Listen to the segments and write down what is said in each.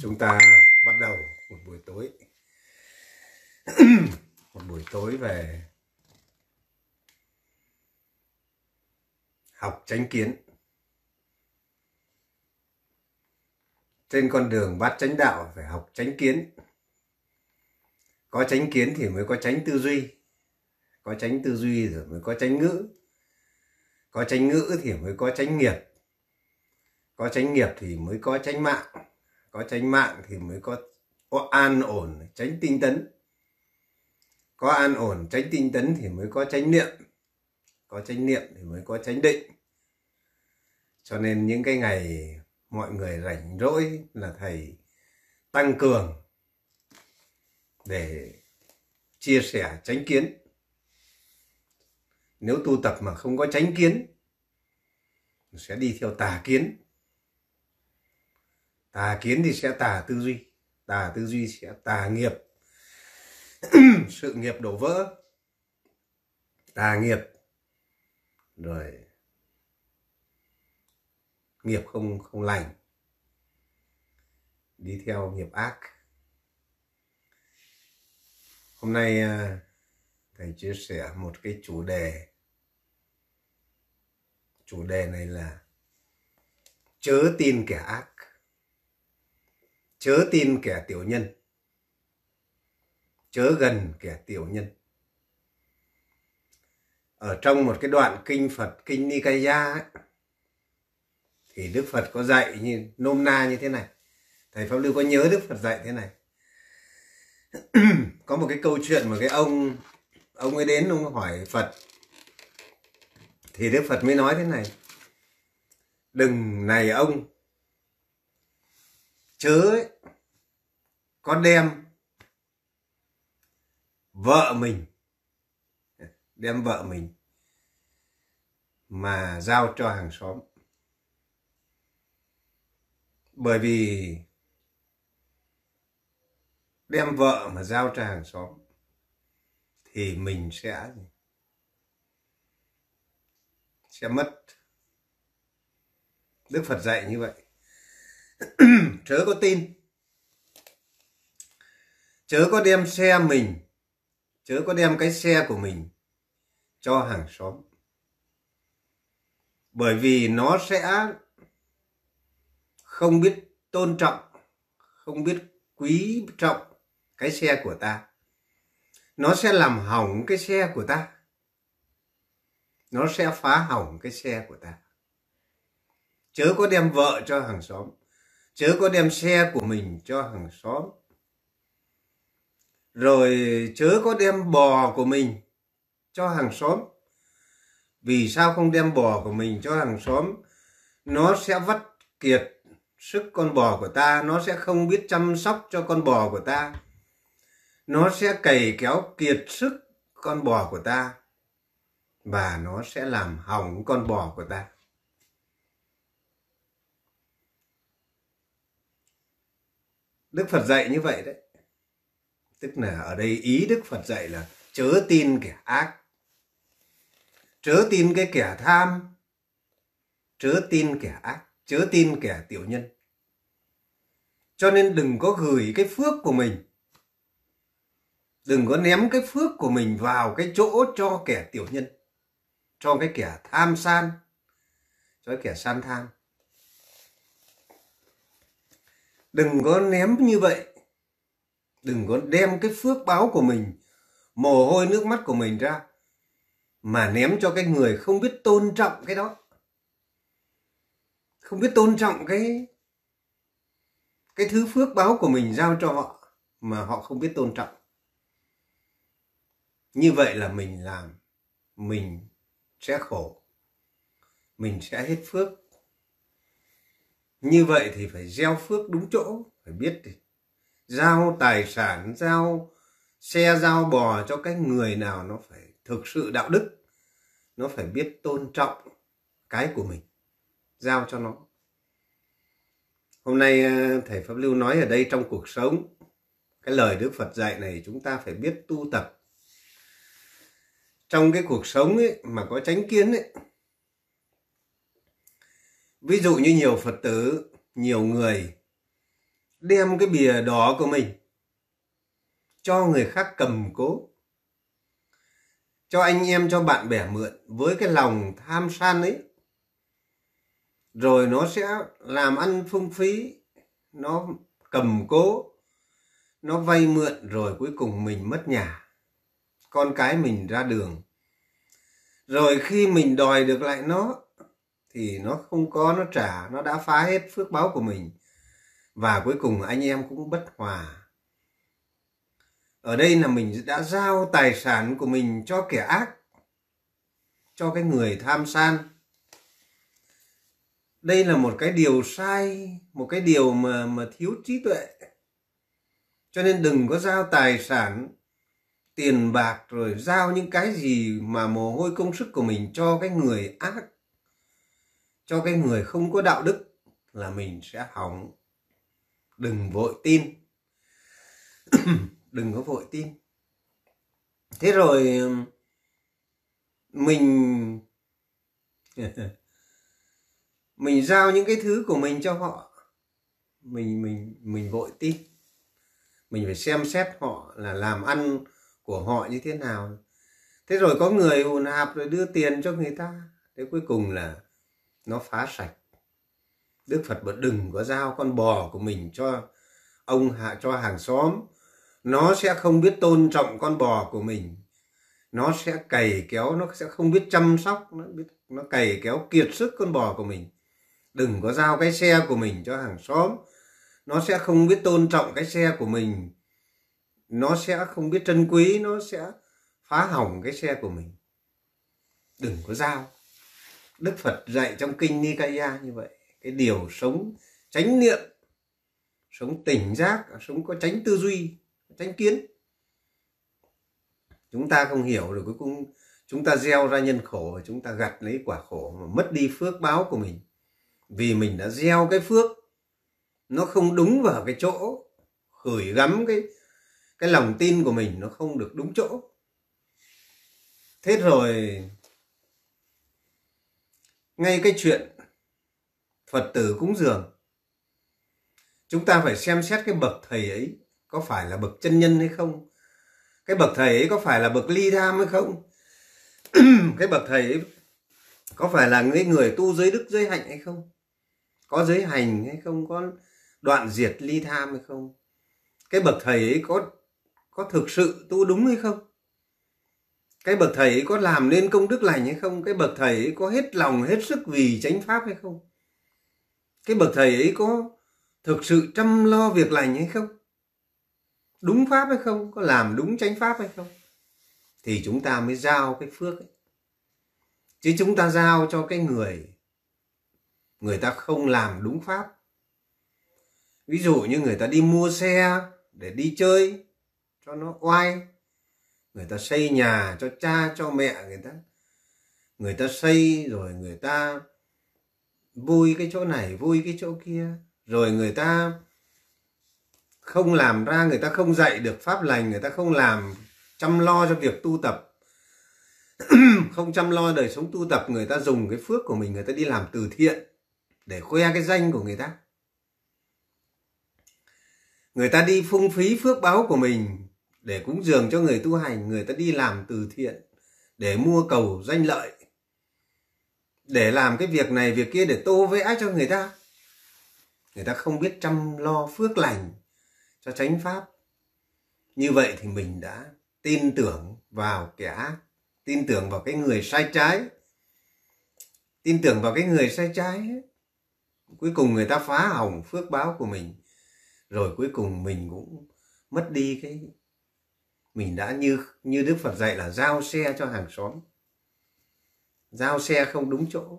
chúng ta bắt đầu một buổi tối. Một buổi tối về học chánh kiến. Trên con đường bát chánh đạo phải học chánh kiến. Có chánh kiến thì mới có chánh tư duy. Có chánh tư duy rồi mới có chánh ngữ. Có chánh ngữ thì mới có chánh nghiệp. Có chánh nghiệp thì mới có chánh mạng có tránh mạng thì mới có, có an ổn tránh tinh tấn. Có an ổn tránh tinh tấn thì mới có tránh niệm. Có tránh niệm thì mới có tránh định. Cho nên những cái ngày mọi người rảnh rỗi là thầy tăng cường để chia sẻ tránh kiến. Nếu tu tập mà không có tránh kiến sẽ đi theo tà kiến tà kiến thì sẽ tà tư duy. Tà tư duy sẽ tà nghiệp. Sự nghiệp đổ vỡ. Tà nghiệp. Rồi. Nghiệp không không lành. Đi theo nghiệp ác. Hôm nay à, thầy chia sẻ một cái chủ đề. Chủ đề này là chớ tin kẻ ác chớ tin kẻ tiểu nhân. Chớ gần kẻ tiểu nhân. Ở trong một cái đoạn kinh Phật kinh Nikaya ấy, thì Đức Phật có dạy như nôm na như thế này. Thầy Pháp Lưu có nhớ Đức Phật dạy thế này. Có một cái câu chuyện mà cái ông ông ấy đến ông hỏi Phật. Thì Đức Phật mới nói thế này. Đừng này ông chớ ấy, có đem vợ mình đem vợ mình mà giao cho hàng xóm. Bởi vì đem vợ mà giao cho hàng xóm thì mình sẽ sẽ mất. Đức phật dạy như vậy. chớ có tin. Chớ có đem xe mình, chớ có đem cái xe của mình cho hàng xóm. Bởi vì nó sẽ không biết tôn trọng, không biết quý trọng cái xe của ta. Nó sẽ làm hỏng cái xe của ta. Nó sẽ phá hỏng cái xe của ta. Chớ có đem vợ cho hàng xóm chớ có đem xe của mình cho hàng xóm. Rồi chớ có đem bò của mình cho hàng xóm. Vì sao không đem bò của mình cho hàng xóm? Nó sẽ vắt kiệt sức con bò của ta. Nó sẽ không biết chăm sóc cho con bò của ta. Nó sẽ cày kéo kiệt sức con bò của ta. Và nó sẽ làm hỏng con bò của ta. Đức phật dạy như vậy đấy. Tức là ở đây ý đức phật dạy là chớ tin kẻ ác, chớ tin cái kẻ tham, chớ tin kẻ ác, chớ tin kẻ tiểu nhân. Cho nên đừng có gửi cái phước của mình, đừng có ném cái phước của mình vào cái chỗ cho kẻ tiểu nhân, cho cái kẻ tham san, cho cái kẻ san tham. Đừng có ném như vậy. Đừng có đem cái phước báo của mình, mồ hôi nước mắt của mình ra, mà ném cho cái người không biết tôn trọng cái đó. Không biết tôn trọng cái cái thứ phước báo của mình giao cho họ, mà họ không biết tôn trọng. Như vậy là mình làm, mình sẽ khổ, mình sẽ hết phước như vậy thì phải gieo phước đúng chỗ, phải biết thì giao tài sản, giao xe, giao bò cho cái người nào nó phải thực sự đạo đức, nó phải biết tôn trọng cái của mình, giao cho nó. Hôm nay ờ, thầy pháp lưu nói ở đây trong cuộc sống, cái lời đức phật dạy này chúng ta phải biết tu tập. Trong cái cuộc sống ấy mà có tránh kiến ấy ví dụ như nhiều phật tử, nhiều người đem cái bìa đỏ của mình cho người khác cầm cố, cho anh em, cho bạn bè mượn với cái lòng tham san ấy, rồi nó sẽ làm ăn phung phí, nó cầm cố, nó vay mượn rồi cuối cùng mình mất nhà, con cái mình ra đường. Rồi khi mình đòi được lại nó thì nó không có, nó trả, nó đã phá hết phước báo của mình. Và cuối cùng anh em cũng bất hòa. Ở đây là mình đã giao tài sản của mình cho kẻ ác, cho cái người tham san. Đây là một cái điều sai, một cái điều mà mà thiếu trí tuệ. Cho nên đừng có giao tài sản, tiền bạc rồi giao những cái gì mà mồ hôi công sức của mình cho cái người ác cho cái người không có đạo đức là mình sẽ hỏng. Đừng vội tin. Đừng có vội tin. Thế rồi mình mình giao những cái thứ của mình cho họ. Mình mình mình vội tin. Mình phải xem xét họ là làm ăn của họ như thế nào. Thế rồi có người hùn hạp rồi đưa tiền cho người ta. Thế cuối cùng là nó phá sạch. Đức phật bảo đừng có giao con bò của mình cho ông hạ, cho hàng xóm. Nó sẽ không biết tôn trọng con bò của mình. Nó sẽ cày kéo, nó sẽ không biết chăm sóc, nó biết, nó cày kéo kiệt sức con bò của mình. Đừng có giao cái xe của mình cho hàng xóm. Nó sẽ không biết tôn trọng cái xe của mình. Nó sẽ không biết trân quý, nó sẽ phá hỏng cái xe của mình. Đừng có giao đức phật dạy trong kinh nikaya như vậy, cái điều sống chánh niệm, sống tỉnh giác, sống có tránh tư duy tránh kiến. Chúng ta không hiểu rồi cuối cùng chúng ta gieo ra nhân khổ và chúng ta gặt lấy quả khổ mà mất đi phước báo của mình. Vì mình đã gieo cái phước, nó không đúng vào cái chỗ khởi gắm cái cái lòng tin của mình, nó không được đúng chỗ. Thế rồi ngay cái chuyện phật tử cúng dường. Chúng ta phải xem xét cái bậc thầy ấy có phải là bậc chân nhân hay không? Cái bậc thầy ấy có phải là bậc ly tham hay không? Cái bậc thầy ấy có phải là người người tu giới đức giới hạnh hay không? Có giới hành hay không? Có đoạn diệt ly tham hay không? Cái bậc thầy ấy có có thực sự tu đúng hay không? Cái bậc thầy ấy có làm nên công đức lành hay không? Cái bậc thầy ấy có hết lòng, hết sức vì chánh pháp hay không? Cái bậc thầy ấy có thực sự chăm lo việc lành hay không? Đúng pháp hay không? Có làm đúng chánh pháp hay không? Thì chúng ta mới giao cái phước ấy. chứ chúng ta giao cho cái người người ta không làm đúng pháp. Ví dụ như người ta đi mua xe để đi chơi cho nó oai người ta xây nhà cho cha, cho mẹ, người ta người ta xây rồi người ta vui cái chỗ này, vui cái chỗ kia. Rồi người ta không làm ra, người ta không dạy được pháp lành, người ta không làm, chăm lo cho việc tu tập. Không chăm lo đời sống tu tập, người ta dùng cái phước của mình, người ta đi làm từ thiện để khoe cái danh của người ta. Người ta đi phung phí phước báo của mình để cúng dường cho người tu hành, người ta đi làm từ thiện để mua cầu danh lợi, để làm cái việc này, việc kia để tô vẽ cho người ta. Người ta không biết chăm lo phước lành cho chánh pháp. Như vậy thì mình đã tin tưởng vào kẻ ác, tin tưởng vào cái người sai trái. Tin tưởng vào cái người sai trái, cuối cùng người ta phá hỏng phước báo của mình. Rồi cuối cùng mình cũng mất đi cái mình đã như như Đức Phật dạy là giao xe cho hàng xóm. Giao xe không đúng chỗ.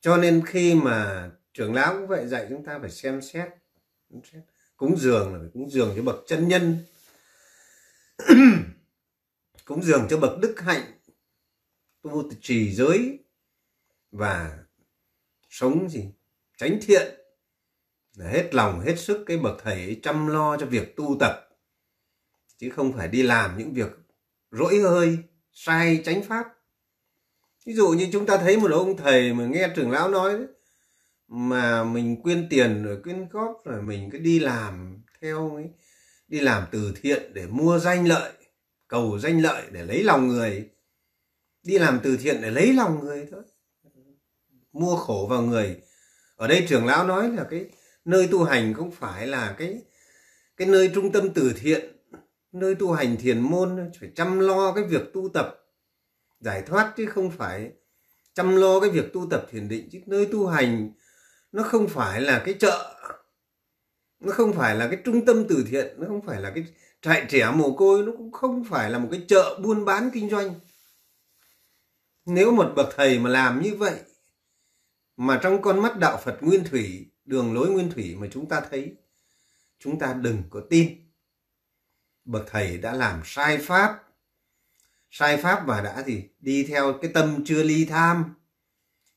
Cho nên khi mà trưởng lão cũng vậy dạy chúng ta phải xem xét, cúng dường là phải cúng dường cho bậc chân nhân. Cúng dường cho bậc đức hạnh. Tu trì giới và sống gì? Tránh thiện. Là hết lòng hết sức cái bậc thầy ấy chăm lo cho việc tu tập chứ không phải đi làm những việc rỗi hơi sai tránh pháp. Ví dụ như chúng ta thấy một ông thầy mà nghe trưởng lão nói đấy, mà mình quyên tiền rồi quyên góp rồi mình cứ đi làm theo ấy đi làm từ thiện để mua danh lợi cầu danh lợi để lấy lòng người. Đi làm từ thiện để lấy lòng người thôi. Mua khổ vào người. Ở đây trưởng lão nói là cái nơi tu hành không phải là cái cái nơi trung tâm từ thiện nơi tu hành thiền môn phải chăm lo cái việc tu tập, giải thoát chứ không phải chăm lo cái việc tu tập thiền định. Chứ nơi tu hành, nó không phải là cái chợ, nó không phải là cái trung tâm từ thiện, nó không phải là cái trại trẻ mồ côi, nó cũng không phải là một cái chợ buôn bán kinh doanh. Nếu một bậc thầy mà làm như vậy, mà trong con mắt đạo Phật nguyên thủy, đường lối nguyên thủy mà chúng ta thấy, chúng ta đừng có tin bậc thầy đã làm sai pháp. Sai pháp và đã gì đi theo cái tâm chưa ly tham.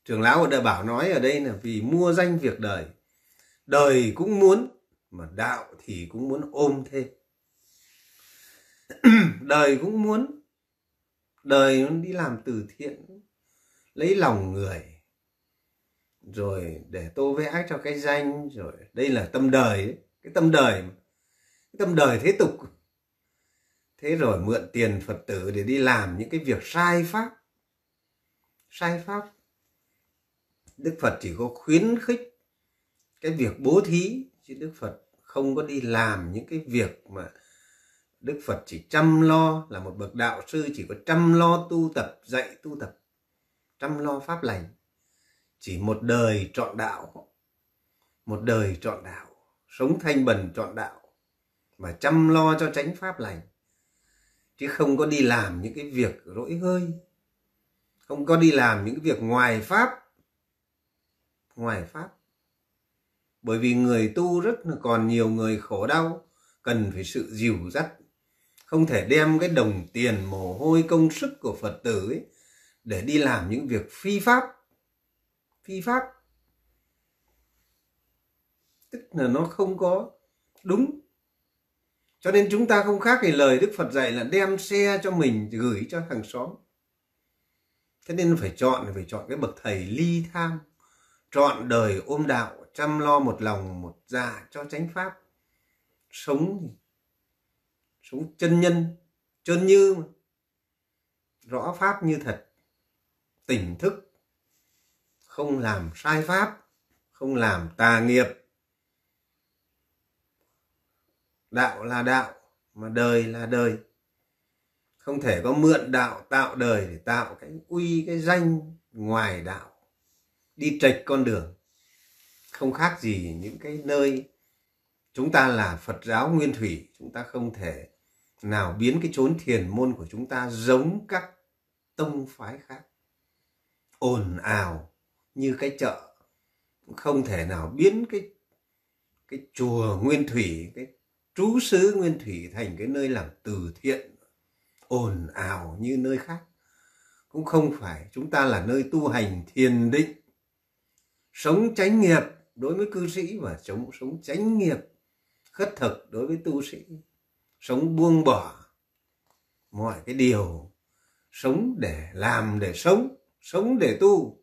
Trưởng lão ở đời bảo nói ở đây là vì mua danh việc đời. Đời cũng muốn, mà đạo thì cũng muốn ôm thêm. Đời cũng muốn, đời nó đi làm từ thiện, lấy lòng người. Rồi để tô vẽ cho cái danh, rồi đây là tâm đời ấy. cái tâm đời cái tâm đời thế tục thế rồi mượn tiền phật tử để đi làm những cái việc sai pháp. Sai pháp. Đức phật chỉ có khuyến khích cái việc bố thí, chứ đức phật không có đi làm những cái việc mà đức phật chỉ chăm lo, là một bậc đạo sư chỉ có chăm lo tu tập, dạy tu tập, chăm lo pháp lành. Chỉ một đời chọn đạo. Một đời chọn đạo. Sống thanh bần chọn đạo. Và chăm lo cho tránh pháp lành chứ không có đi làm những cái việc rỗi hơi. Không có đi làm những cái việc ngoài pháp. Ngoài pháp. Bởi vì người tu rất là, còn nhiều người khổ đau, cần phải sự dìu dắt. Không thể đem cái đồng tiền mồ hôi công sức của phật tử ấy để đi làm những việc phi pháp. Phi pháp. Tức là nó không có đúng cho nên chúng ta không khác gì lời đức phật dạy là đem xe cho mình gửi cho hàng xóm. Thế nên phải chọn phải chọn cái bậc thầy ly tham chọn đời ôm đạo, chăm lo một lòng, một dạ cho chánh pháp. Sống sống chân nhân, chân như, rõ pháp như thật. Tỉnh thức, không làm sai pháp, không làm tà nghiệp. Đạo là đạo, mà đời là đời. Không thể có mượn đạo tạo đời để tạo cái uy, cái danh ngoài đạo, đi trạch con đường. Không khác gì những cái nơi chúng ta là phật giáo nguyên thủy, chúng ta không thể nào biến cái chốn thiền môn của chúng ta giống các tông phái khác. Ồn ào như cái chợ, không thể nào biến cái cái chùa nguyên thủy, cái trú xứ nguyên thủy thành cái nơi làm từ thiện, ồn ào như nơi khác. Cũng không phải chúng ta là nơi tu hành thiền định. Sống chánh nghiệp đối với cư sĩ và sống sống chánh nghiệp khất thực đối với tu sĩ. Sống buông bỏ mọi cái điều. Sống để làm để sống sống để tu.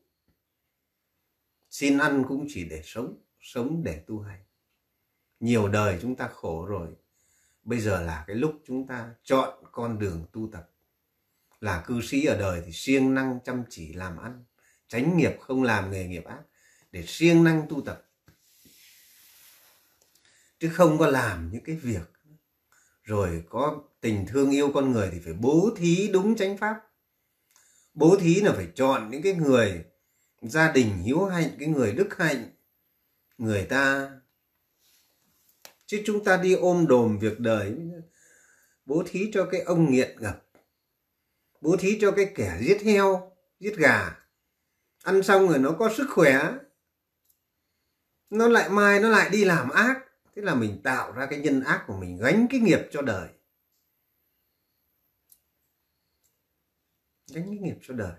Xin ăn cũng chỉ để sống sống để tu hành nhiều đời chúng ta khổ rồi. Bây giờ là cái lúc chúng ta chọn con đường tu tập. Là cư sĩ ở đời thì siêng năng chăm chỉ làm ăn tránh nghiệp không làm nghề nghiệp ác, để siêng năng tu tập. Chứ không có làm những cái việc rồi có tình thương yêu con người thì phải bố thí đúng chánh pháp. Bố thí là phải chọn những cái người gia đình hiếu hạnh, cái người đức hạnh. Người ta chứ chúng ta đi ôm đồm việc đời. Bố thí cho cái ông nghiện ngập bố thí cho cái kẻ giết heo, giết gà. Ăn xong rồi nó có sức khỏe. Nó lại mai, nó lại đi làm ác. Thế là mình tạo ra cái nhân ác của mình, gánh cái nghiệp cho đời. Gánh cái nghiệp cho đời.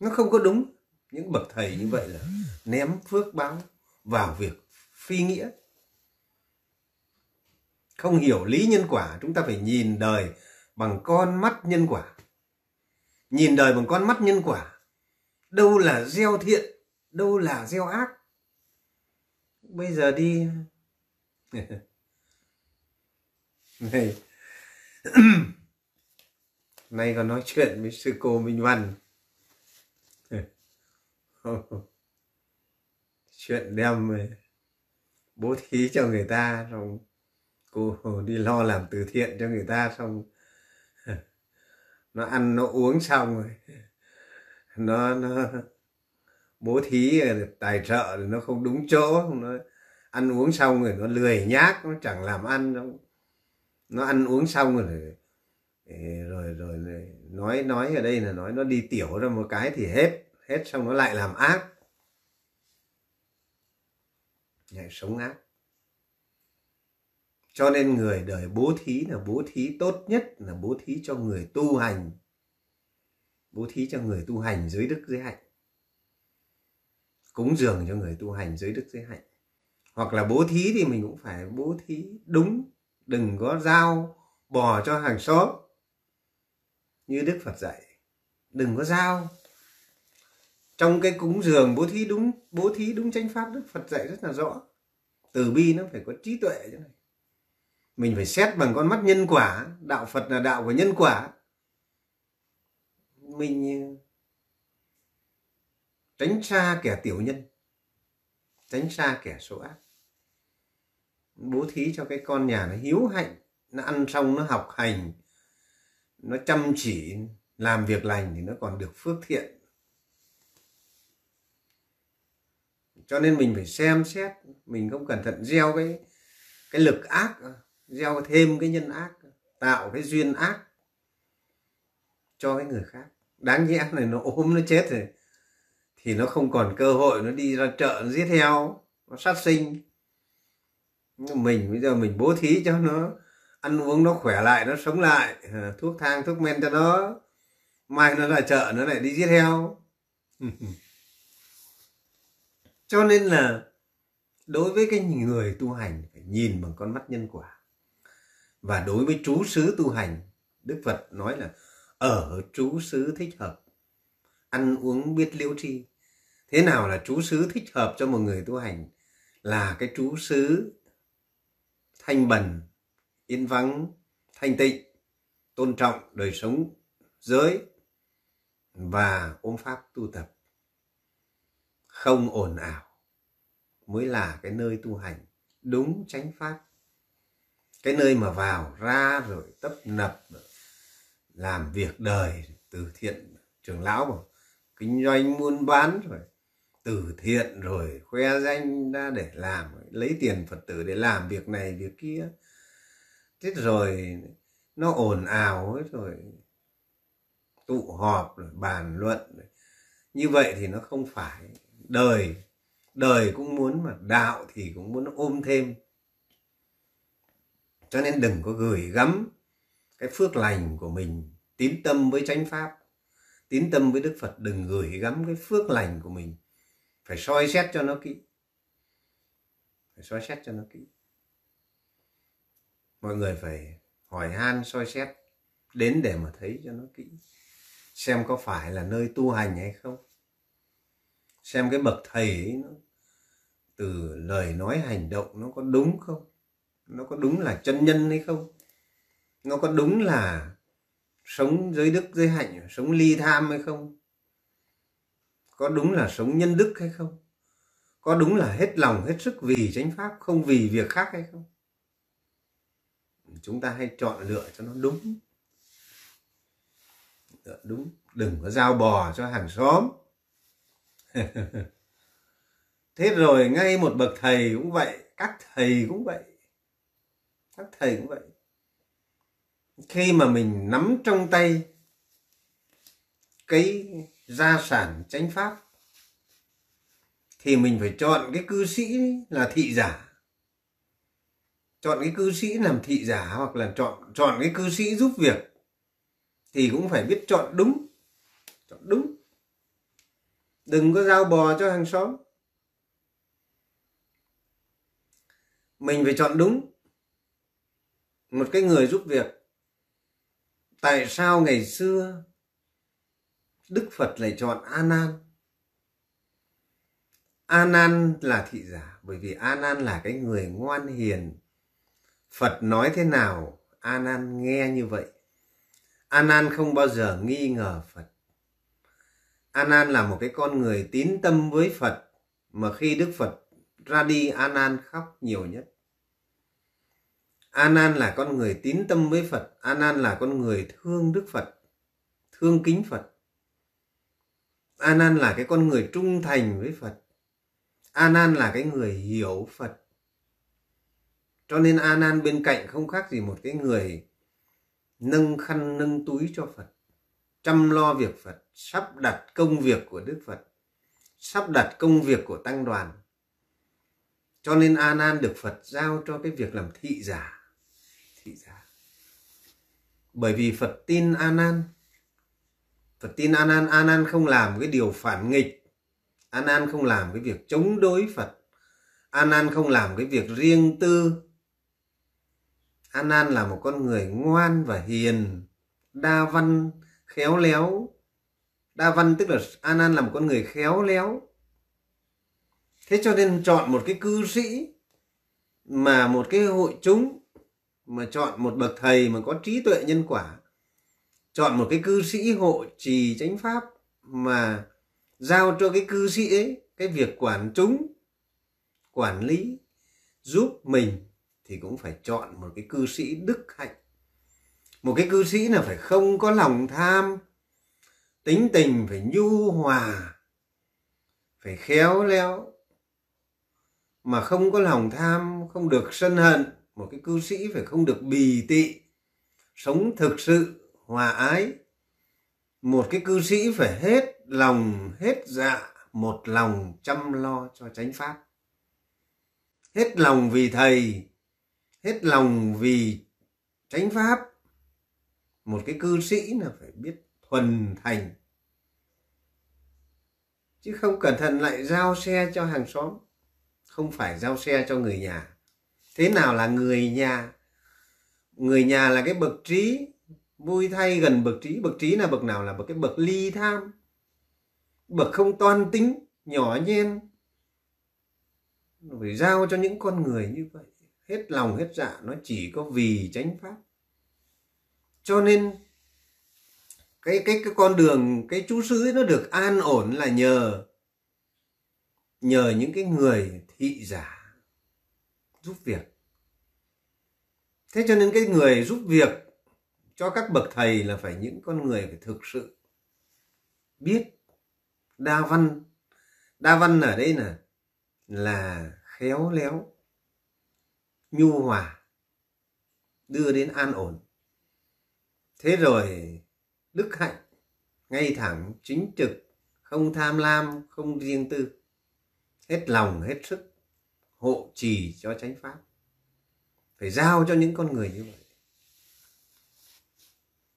Nó không có đúng. Những bậc thầy như vậy là ném phước báo vào việc phi nghĩa. Không hiểu lý nhân quả, chúng ta phải nhìn đời bằng con mắt nhân quả. Nhìn đời bằng con mắt nhân quả. Đâu là gieo thiện, đâu là gieo ác. Bây giờ đi. Này. Nay còn nói chuyện với sư cô Minh Văn. Chuyện đem bố thí cho người ta xong cô đi lo làm từ thiện cho người ta xong nó ăn nó uống xong rồi. Nó nó bố thí tài trợ thì nó không đúng chỗ. Nó ăn uống xong rồi nó lười nhác nó chẳng làm ăn đâu. Nó ăn uống xong rồi rồi rồi, rồi nói nói ở đây là nói nó đi tiểu ra một cái thì hết hết xong nó lại làm ác lại sống ác. Cho nên người đời bố thí là bố thí tốt nhất là bố thí cho người tu hành. Bố thí cho người tu hành dưới đức dưới hạnh. Cúng dường cho người tu hành dưới đức dưới hạnh. Hoặc là bố thí thì mình cũng phải bố thí đúng. Đừng có giao bò cho hàng xóm. Như đức phật dạy, đừng có giao trong cái cúng dường bố thí đúng, bố thí đúng chánh pháp, đức phật dạy rất là rõ. Từ bi nó phải có trí tuệ chứ này. Mình phải xét bằng con mắt nhân quả, đạo phật là đạo của nhân quả. Mình ờ, tránh xa kẻ tiểu nhân, tránh xa kẻ số ác. Bố thí cho cái con nhà nó hiếu hạnh, nó ăn xong nó học hành, nó chăm chỉ, làm việc lành thì nó còn được phước thiện. Cho nên mình phải xem xét, mình không cẩn thận gieo cái cái lực ác, gieo thêm cái nhân ác, tạo cái duyên ác cho cái người khác. Đáng nhẽ này nó ốm, nó chết rồi, thì nó không còn cơ hội, nó đi ra chợ, nó giết heo, nó sát sinh. Mình, bây giờ mình bố thí cho nó, ăn uống nó khỏe lại, nó sống lại ờ, thuốc thang, thuốc men cho nó, mai nó ra chợ, nó lại đi giết heo. cho nên là đối với cái người tu hành phải nhìn bằng con mắt nhân quả. Và đối với chú xứ tu hành, đức phật nói là ở chú xứ thích hợp, ăn uống biết liễu tri thế nào là chú xứ thích hợp cho một người tu hành? Là cái chú xứ thanh bần, yên vắng, thanh tịnh, tôn trọng đời sống, giới và ôm pháp tu tập không ồn ào mới là cái nơi tu hành đúng chánh pháp. Cái nơi mà vào ra rồi tấp nập, làm việc đời từ thiện, trưởng lão bảo, kinh doanh buôn bán rồi, từ thiện rồi, khoe danh ra để làm, lấy tiền phật tử để làm việc này, việc kia. Thế rồi nó ồn ào hết rồi. Tụ họp rồi bàn luận rồi. như vậy thì nó không phải đời. Đời cũng muốn mà đạo thì cũng muốn ôm thêm. Cho nên đừng có gửi gắm cái phước lành của mình. Tín tâm với chánh pháp. Tín tâm với đức phật, đừng gửi gắm cái phước lành của mình. Phải soi xét cho nó kỹ. Phải soi xét cho nó kỹ. Mọi người phải hỏi han, soi xét, đến để mà thấy cho nó kỹ. Xem có phải là nơi tu hành hay không xem cái bậc thầy ấy, nó từ lời nói hành động nó có đúng không? Nó có đúng là chân nhân hay không? Nó có đúng là sống giới đức giới hạnh, sống ly tham hay không? Có đúng là sống nhân đức hay không? Có đúng là hết lòng, hết sức vì chánh pháp, không vì việc khác hay không? Chúng ta hay chọn lựa cho nó đúng. Đúng. Đừng có giao bò cho hàng xóm. thế rồi ngay một bậc thầy cũng vậy, các thầy cũng vậy. Các thầy cũng vậy. Khi mà mình nắm trong tay cái gia sản chánh pháp, thì mình phải chọn cái cư sĩ là thị giả. Chọn cái cư sĩ làm thị giả hoặc là chọn chọn cái cư sĩ giúp việc, thì cũng phải biết chọn đúng. Chọn đúng đừng có giao bò cho hàng xóm. Mình phải chọn đúng. Một cái người giúp việc. Tại sao ngày xưa đức phật lại chọn a nan a nan là thị giả, bởi vì a nan là cái người ngoan hiền. Phật nói thế nào a nan nghe như vậy. A nan không bao giờ nghi ngờ phật a nan là một cái con người tín tâm với phật, mà khi đức phật ra đi a nan khóc nhiều nhất. A nan là con người tín tâm với phật a nan là con người thương đức phật, thương kính phật. A nan là cái con người trung thành với phật. A nan là cái người hiểu phật. Cho nên a nan bên cạnh không khác gì một cái người nâng khăn, nâng túi cho phật chăm lo việc phật, sắp đặt công việc của đức phật, sắp đặt công việc của tăng đoàn. Cho nên a nan được phật giao cho cái việc làm thị giả. Thị giả. Bởi vì phật tin a nan. Phật tin a nan. A nan không làm cái điều phản nghịch. A nan không làm cái việc chống đối phật. A nan không làm cái việc riêng tư. A nan là một con người ngoan và hiền, đa văn khéo léo. Đa văn tức là an an là một con người khéo léo. Thế cho nên chọn một cái cư sĩ mà một cái hội chúng, mà chọn một bậc thầy mà có trí tuệ nhân quả. Chọn một cái cư sĩ hộ trì chánh pháp mà giao cho cái cư sĩ ấy cái việc quản chúng, quản lý, giúp mình thì cũng phải chọn một cái cư sĩ đức hạnh một cái cư sĩ là phải không có lòng tham, tính tình phải nhu hòa, phải khéo léo, mà không có lòng tham, không được sân hận. Một cái cư sĩ phải không được bì tị, sống thực sự, hòa ái. Một cái cư sĩ phải hết lòng, hết dạ một lòng chăm lo cho chánh pháp. Hết lòng vì thầy, hết lòng vì chánh pháp một cái cư sĩ là phải biết thuần thành. Chứ không cẩn thận lại giao xe cho hàng xóm. Không phải giao xe cho người nhà. Thế nào là người nhà? Người nhà là cái bậc trí vui thay gần bậc trí. Bậc trí là bậc nào? Là bậc cái bậc ly tham. Bậc không toan tính, nhỏ nhen. Phải giao cho những con người như vậy. Hết lòng, hết dạ. Nó chỉ có vì chánh pháp cho nên cái cái cái con đường, cái chú sứ ấy nó được an ổn là nhờ nhờ những cái người thị giả giúp việc. Thế cho nên cái người giúp việc cho các bậc thầy là phải những con người phải thực sự biết đa văn. Đa văn ở đây là là khéo léo, nhu hòa, đưa đến an ổn thế rồi, đức hạnh, ngay thẳng, chính trực, không tham lam, không riêng tư. Hết lòng, hết sức, hộ trì cho chánh pháp. Phải giao cho những con người như vậy.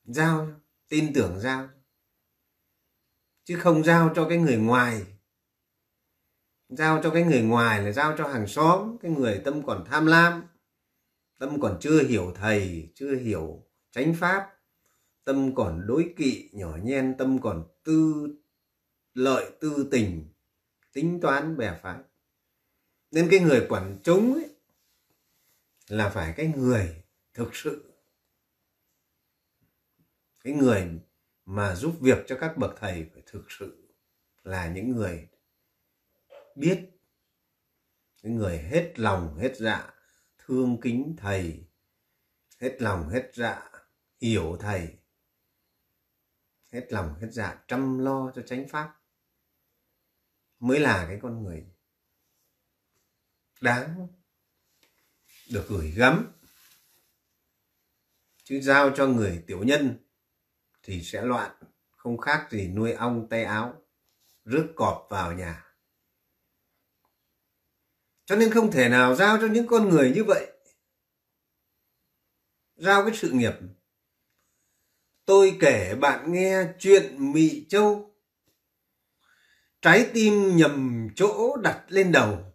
Giao, tin tưởng giao. Chứ không giao cho cái người ngoài. Giao cho cái người ngoài là giao cho hàng xóm, cái người tâm còn tham lam, tâm còn chưa hiểu thầy, chưa hiểu chánh pháp tâm còn đối kỵ, nhỏ nhen tâm còn tư, lợi tư tình, tính toán bè phái. Nên cái người quản chúng ấy là phải cái người thực sự. Cái người mà giúp việc cho các bậc thầy phải thực sự là những người biết cái người hết lòng, hết dạ thương kính thầy, hết lòng, hết dạ hiểu thầy hết lòng, hết dạ chăm lo cho chánh pháp, mới là cái con người đáng được gửi gắm. Chứ giao cho người tiểu nhân thì sẽ loạn, không khác gì nuôi ong, tay áo, rước cọp vào nhà. Cho nên không thể nào giao cho những con người như vậy. Giao cái sự nghiệp tôi kể bạn nghe chuyện mị châu. Trái tim nhầm chỗ đặt lên đầu.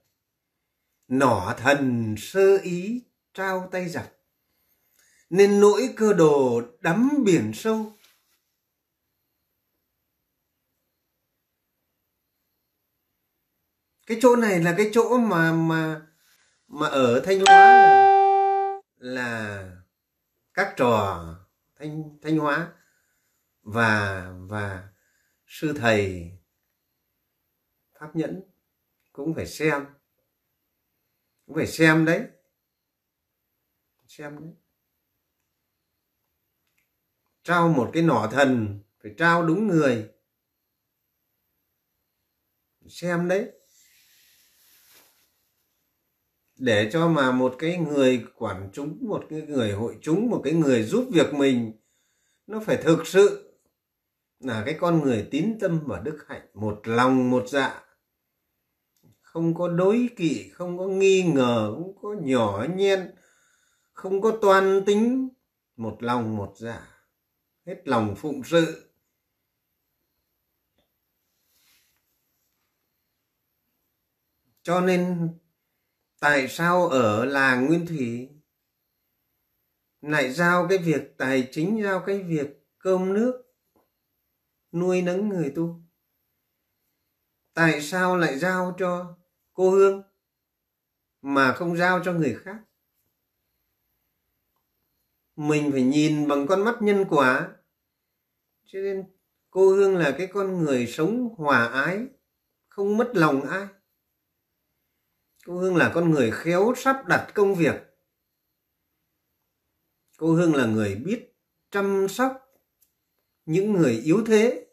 Nỏ thần sơ ý trao tay giặc nên nỗi cơ đồ đắm biển sâu. Cái chỗ này là cái chỗ mà mà mà ở thanh hóa là, là các trò thanh thanh hóa. Và và sư thầy pháp nhẫn cũng phải xem. Cũng phải xem đấy. Xem đấy. Trao một cái nỏ thần, phải trao đúng người. Xem đấy để cho mà một cái người quản chúng, một cái người hội chúng, một cái người giúp việc mình, nó phải thực sự là cái con người tín tâm và đức hạnh, một lòng, một dạ. Không có đối kỵ, không có nghi ngờ, không có nhỏ nhen, không có toan tính, một lòng, một dạ. Hết lòng phụng sự. Cho nên tại sao ở làng nguyên thủy? Lại giao cái việc, tài chính giao cái việc cơm nước, nuôi nấng người tu. Tại sao lại giao cho cô hương mà không giao cho người khác? Mình phải nhìn bằng con mắt nhân quả. Cho nên cô hương là cái con người sống hòa ái, không mất lòng ai cô hương là con người khéo sắp đặt công việc. Cô hương là người biết chăm sóc những người yếu thế,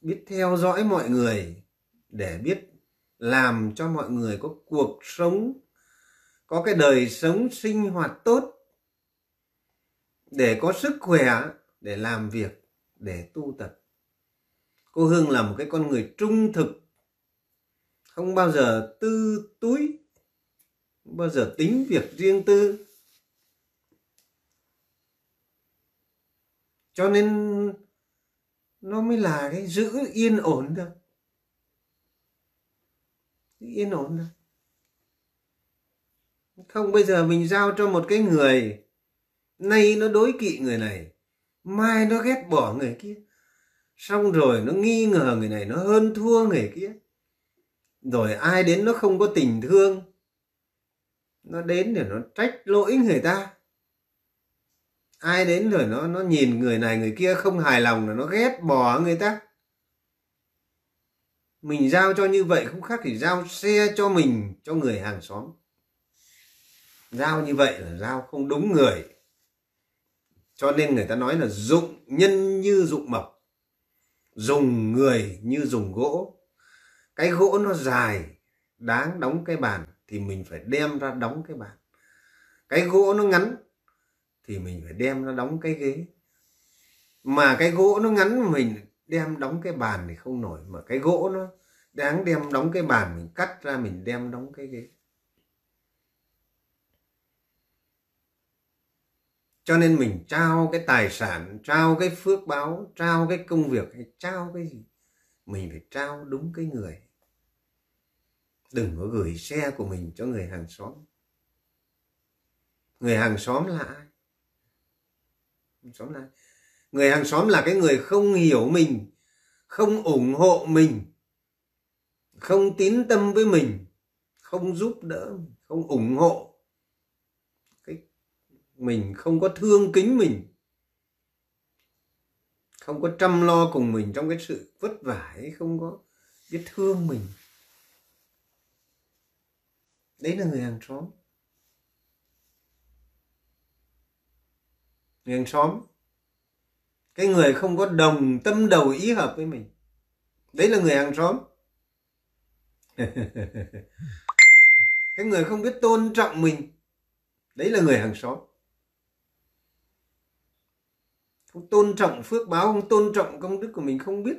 biết theo dõi mọi người để biết làm cho mọi người có cuộc sống, có cái đời sống sinh hoạt tốt, để có sức khỏe để làm việc, để tu tập. Cô hương là một cái con người trung thực không bao giờ tư túi, không bao giờ tính việc riêng tư. Cho nên nó mới là cái giữ yên ổn được. Yên ổn được. Không, bây giờ mình giao cho một cái người, nay nó đối kỵ người này, mai nó ghét bỏ người kia, xong rồi nó nghi ngờ người này, nó hơn thua người kia rồi ai đến nó không có tình thương. Nó đến để nó trách lỗi người ta. Ai đến rồi nó nó nhìn người này người kia không hài lòng là nó ghét bỏ người ta. Mình giao cho như vậy không khác thì giao xe cho mình, cho người hàng xóm. Giao như vậy là giao không đúng người. Cho nên người ta nói là dụng nhân như dụng mộc, dùng người như dùng gỗ cái gỗ nó dài, đáng đóng cái bàn thì mình phải đem ra đóng cái bàn. Cái gỗ nó ngắn thì mình phải đem nó đóng cái ghế. Mà cái gỗ nó ngắn mình đem đóng cái bàn thì không nổi, mà cái gỗ nó đáng đem đóng cái bàn mình cắt ra mình đem đóng cái ghế. Cho nên mình trao cái tài sản, trao cái phước báo, trao cái công việc hay trao cái gì, mình phải trao đúng cái người đừng có gửi xe của mình cho người hàng xóm. Người hàng xóm là ai? Hàng xóm là người hàng xóm là cái người không hiểu mình, không ủng hộ mình, không tín tâm với mình, không giúp đỡ, không ủng hộ. Cái mình không có thương kính mình, không có chăm lo cùng mình trong cái sự vất vả ấy, không có biết thương mình đấy là người hàng xóm. Người hàng xóm. Cái người không có đồng tâm đầu ý hợp với mình. Đấy là người hàng xóm. Cái người không biết tôn trọng mình. Đấy là người hàng xóm. Không tôn trọng phước báo, không tôn trọng công đức của mình, không biết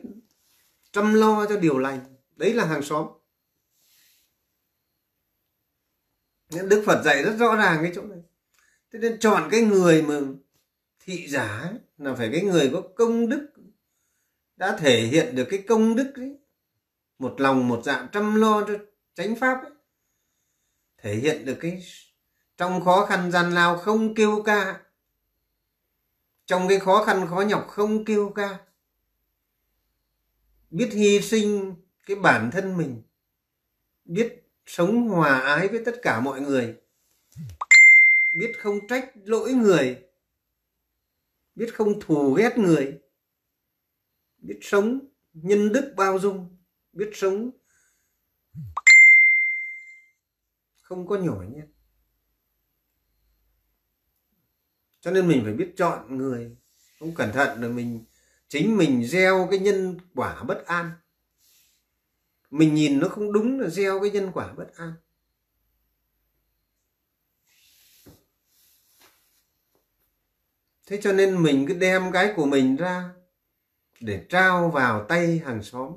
chăm lo cho điều lành. Đấy là hàng xóm. Đức Phật dạy rất rõ ràng cái chỗ này. Thế nên chọn cái người mà thị giả là phải cái người có công đức, đã thể hiện được cái công đức ấy. Một lòng, một dạ chăm lo cho chánh pháp ấy. thể hiện được cái trong khó khăn gian lao không kêu ca. Trong cái khó khăn, khó nhọc không kêu ca. Biết hy sinh cái bản thân mình. Biết sống hòa ái với tất cả mọi người. Biết không trách lỗi người. Biết không thù ghét người. Biết sống nhân đức bao dung. Biết sống không có nhỏ nhét cho nên mình phải biết chọn người. Không cẩn thận là mình, chính mình gieo cái nhân quả bất an mình nhìn nó không đúng là gieo cái nhân quả bất an. Thế cho nên mình cứ đem cái của mình ra để trao vào tay hàng xóm.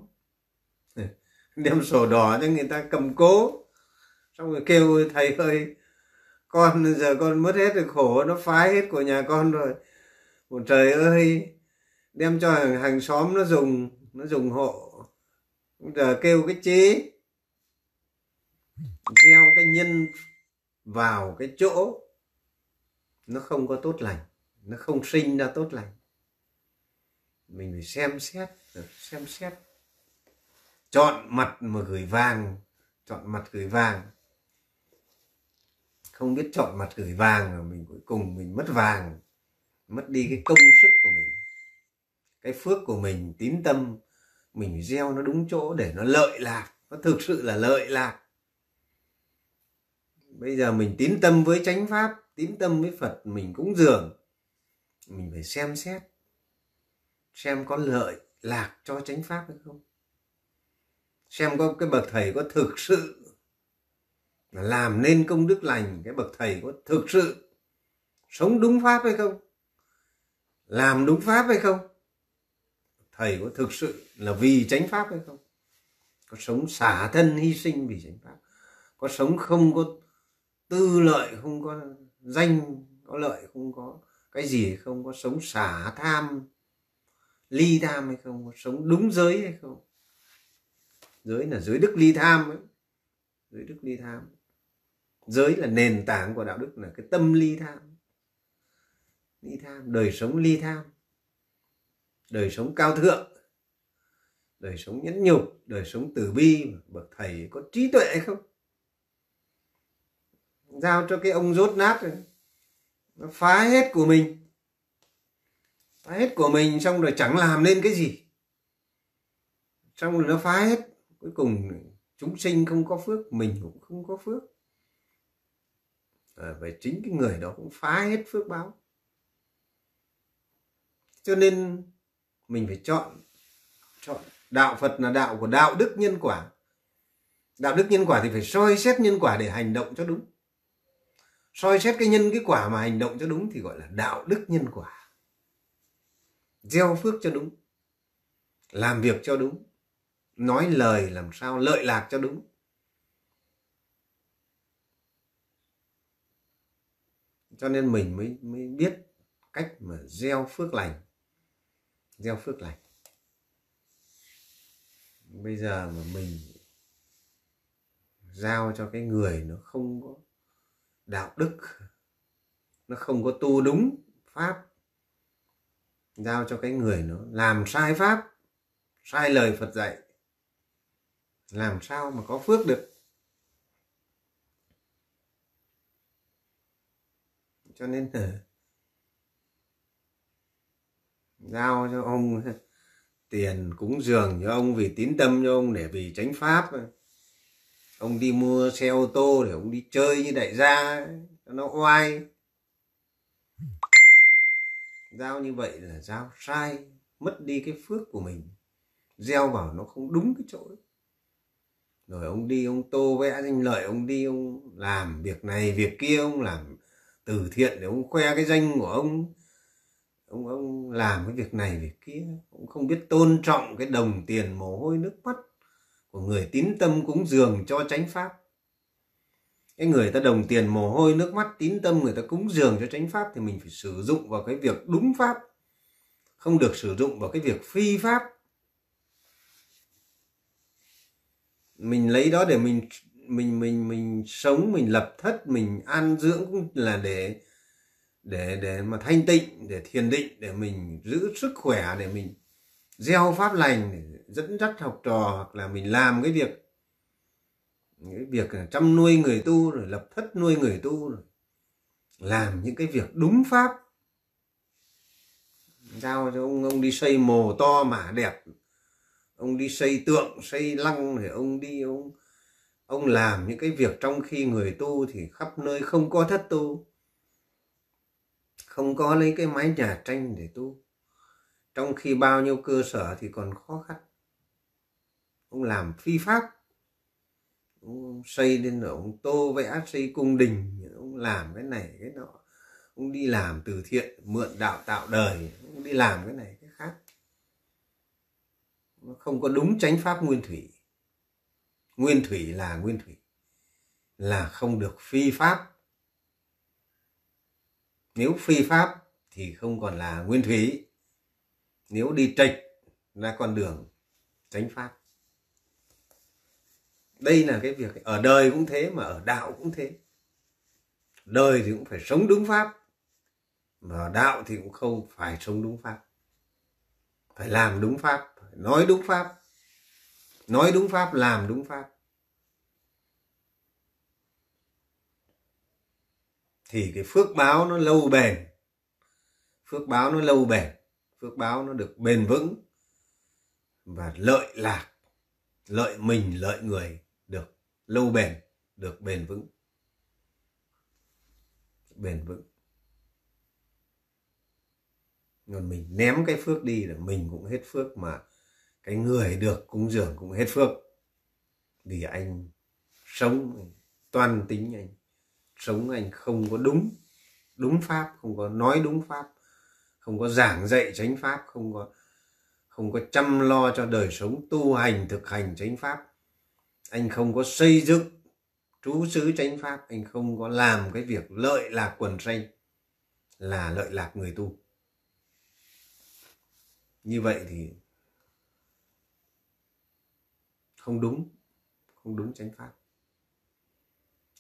Đem sổ đỏ cho người ta cầm cố. Xong rồi kêu thầy ơi con giờ con mất hết được khổ nó phái hết của nhà con rồi. Một trời ơi đem cho hàng, hàng xóm nó dùng nó dùng hộ giờ kêu cái chế. Gieo cái nhân vào cái chỗ. Nó không có tốt lành. Nó không sinh ra tốt lành. Mình phải xem xét ờ, xem xét. Chọn mặt mà gửi vàng. Chọn mặt gửi vàng. Không biết chọn mặt gửi vàng rồi mình cuối cùng mình mất vàng, mất đi cái công sức của mình. Cái phước của mình, tín tâm mình gieo nó đúng chỗ để nó lợi lạc, nó thực sự là lợi lạc. Bây giờ mình tín tâm với chánh pháp, tín tâm với phật, mình cũng dường. Mình phải xem xét, xem có lợi lạc cho chánh pháp hay không. Xem có cái bậc thầy có thực sự làm nên công đức lành, cái bậc thầy có thực sự sống đúng pháp hay không, làm đúng pháp hay không thầy có thực sự là vì chánh pháp hay không? Có sống xả thân hy sinh vì chánh pháp? Có sống không có tư lợi, không có danh, có lợi, không có cái gì hay không? Có sống xả tham, ly tham hay không? Có sống đúng giới hay không? Giới là giới đức ly tham ấy. Giới đức ly tham. Giới là nền tảng của đạo đức là cái tâm ly tham. Ly tham, đời sống ly tham đời sống cao thượng đời sống nhẫn nhục đời sống từ bi bậc thầy có trí tuệ hay không? Giao cho cái ông rốt nát rồi nó phá hết của mình phá hết của mình xong rồi chẳng làm nên cái gì. Xong rồi nó phá hết cuối cùng chúng sinh không có phước mình cũng không có phước. À, vậy chính cái người đó cũng phá hết phước báo. Cho nên mình phải chọn chọn. Đạo phật là đạo của đạo đức nhân quả. Đạo đức nhân quả thì phải soi xét nhân quả để hành động cho đúng. Soi xét cái nhân, cái quả mà hành động cho đúng thì gọi là đạo đức nhân quả. Gieo phước cho đúng. Làm việc cho đúng. Nói lời làm sao lợi lạc cho đúng. Cho nên mình mới mới biết cách mà gieo phước lành gieo phước lành. Bây giờ mà mình giao cho cái người nó không có đạo đức, nó không có tu đúng pháp, giao cho cái người nó làm sai pháp, sai lời phật dạy, làm sao mà có phước được? Cho nên là giao cho ông. Tiền cúng dường cho ông vì tín tâm cho ông để vì tránh pháp. Ông đi mua xe ô tô để ông đi chơi như đại gia cho nó oai. Giao như vậy là giao sai, mất đi cái phước của mình. Gieo vào nó không đúng cái chỗ ấy. rồi ông đi, ông tô vẽ danh lợi, ông đi, ông làm việc này, việc kia, ông làm từ thiện để ông khoe cái danh của ông ông ông làm cái việc này việc kia, cũng không biết tôn trọng cái đồng tiền mồ hôi nước mắt của người tín tâm cúng dường cho chánh pháp. Cái người ta đồng tiền mồ hôi nước mắt, tín tâm người ta cúng dường cho chánh pháp thì mình phải sử dụng vào cái việc đúng pháp, không được sử dụng vào cái việc phi pháp. Mình lấy đó để mình mình mình mình sống, mình lập thất, mình an dưỡng cũng là để để để mà thanh tịnh, để thiền định, để mình giữ sức khỏe, để mình gieo pháp lành, để dẫn dắt học trò, hoặc là mình làm cái việc cái việc chăm nuôi người tu, rồi lập thất nuôi người tu, rồi làm những cái việc đúng pháp. Giao cho ông ông đi xây mồ to mả đẹp, ông đi xây tượng, xây lăng thì ông đi, ông ông làm những cái việc trong khi người tu thì khắp nơi không có thất tu không có lấy cái mái nhà tranh để tu. Trong khi bao nhiêu cơ sở thì còn khó khăn. Ông làm phi pháp. Ông xây lên ông tô vẽ, xây cung đình. Ông làm cái này, cái nọ. Ông đi làm từ thiện, mượn đạo tạo đời. Ông đi làm cái này, cái khác. Nó không có đúng chánh pháp nguyên thủy. Nguyên thủy là nguyên thủy. Là không được phi pháp nếu phi pháp thì không còn là nguyên thủy. Nếu đi trạch ra con đường tránh pháp. Đây là cái việc, ở đời cũng thế mà ở đạo cũng thế. Đời thì cũng phải sống đúng pháp, mà ở đạo thì cũng không phải sống đúng pháp. Phải làm đúng pháp, phải nói đúng pháp. Nói đúng pháp, làm đúng pháp. Thì cái phước báo nó lâu bền. Phước báo nó lâu bền. Phước báo nó được bền vững. Và lợi lạc, lợi mình, lợi người được lâu bền, được bền vững. Bền vững. Còn mình ném cái phước đi là mình cũng hết phước mà cái người được cúng dường cũng hết phước. Vì anh sống toan tính anh sống anh không có đúng đúng pháp, không có nói đúng pháp, không có giảng dạy chánh pháp, không có không có chăm lo cho đời sống tu hành, thực hành chánh pháp. Anh không có xây dựng, trú xứ chánh pháp, anh không có làm cái việc lợi lạc quần sanh, là lợi lạc người tu. Như vậy thì không đúng không đúng chánh pháp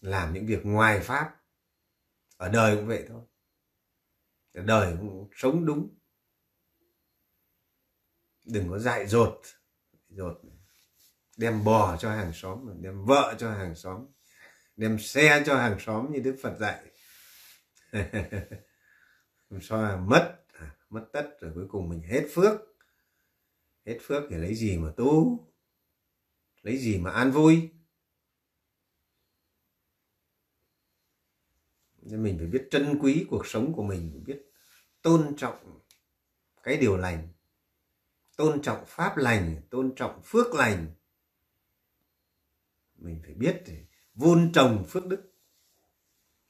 làm những việc ngoài pháp ở đời cũng vậy thôi. Ở đời cũng sống đúng. Đừng có dại dột dột. Đem bò cho hàng xóm đem vợ cho hàng xóm đem xe cho hàng xóm như đức phật dạy. Sao mất à, mất tất rồi cuối cùng mình hết phước. Hết phước thì lấy gì mà tu? Lấy gì mà an vui? Nên mình phải biết trân quý cuộc sống của mình, biết tôn trọng cái điều lành, tôn trọng pháp lành, tôn trọng phước lành. Mình phải biết vun trồng phước đức.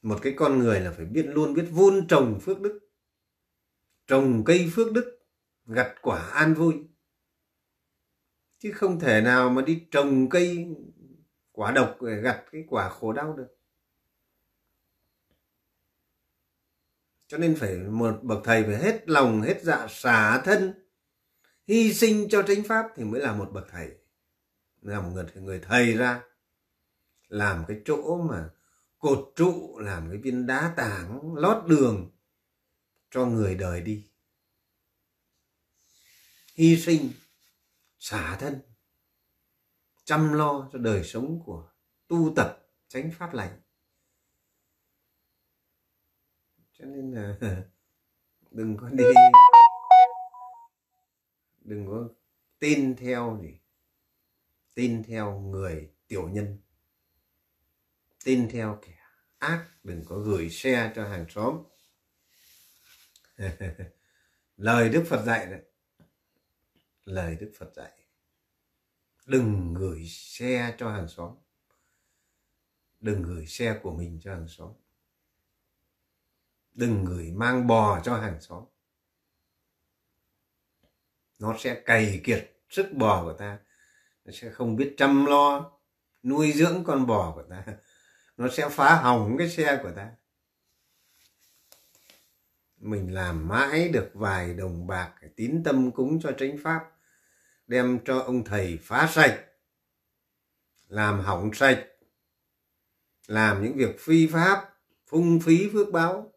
Một cái con người là phải biết luôn biết vun trồng phước đức. Trồng cây phước đức, gặt quả an vui. Chứ không thể nào mà đi trồng cây quả độc để gặt cái quả khổ đau được. Cho nên phải một bậc thầy phải hết lòng hết dạ xả thân hy sinh cho chánh pháp thì mới là một bậc thầy. Là một người, người thầy ra làm cái chỗ mà cột trụ làm cái viên đá tảng lót đường cho người đời đi. Hy sinh xả thân chăm lo cho đời sống của tu tập chánh pháp lành. Cho nên là đừng có đi. Đừng có tin theo gì. Tin theo người tiểu nhân. Tin theo kẻ ác. Đừng có gửi xe cho hàng xóm. Lời đức phật dạy đấy. Lời đức phật dạy. Đừng gửi xe cho hàng xóm. Đừng gửi xe của mình cho hàng xóm đừng gửi mang bò cho hàng xóm. Nó sẽ cày kiệt sức bò của ta. Nó sẽ không biết chăm lo, nuôi dưỡng con bò của ta. Nó sẽ phá hỏng cái xe của ta. Mình làm mãi được vài đồng bạc tín tâm cúng cho chánh pháp, đem cho ông thầy phá sạch, làm hỏng sạch, làm những việc phi pháp, phung phí phước báo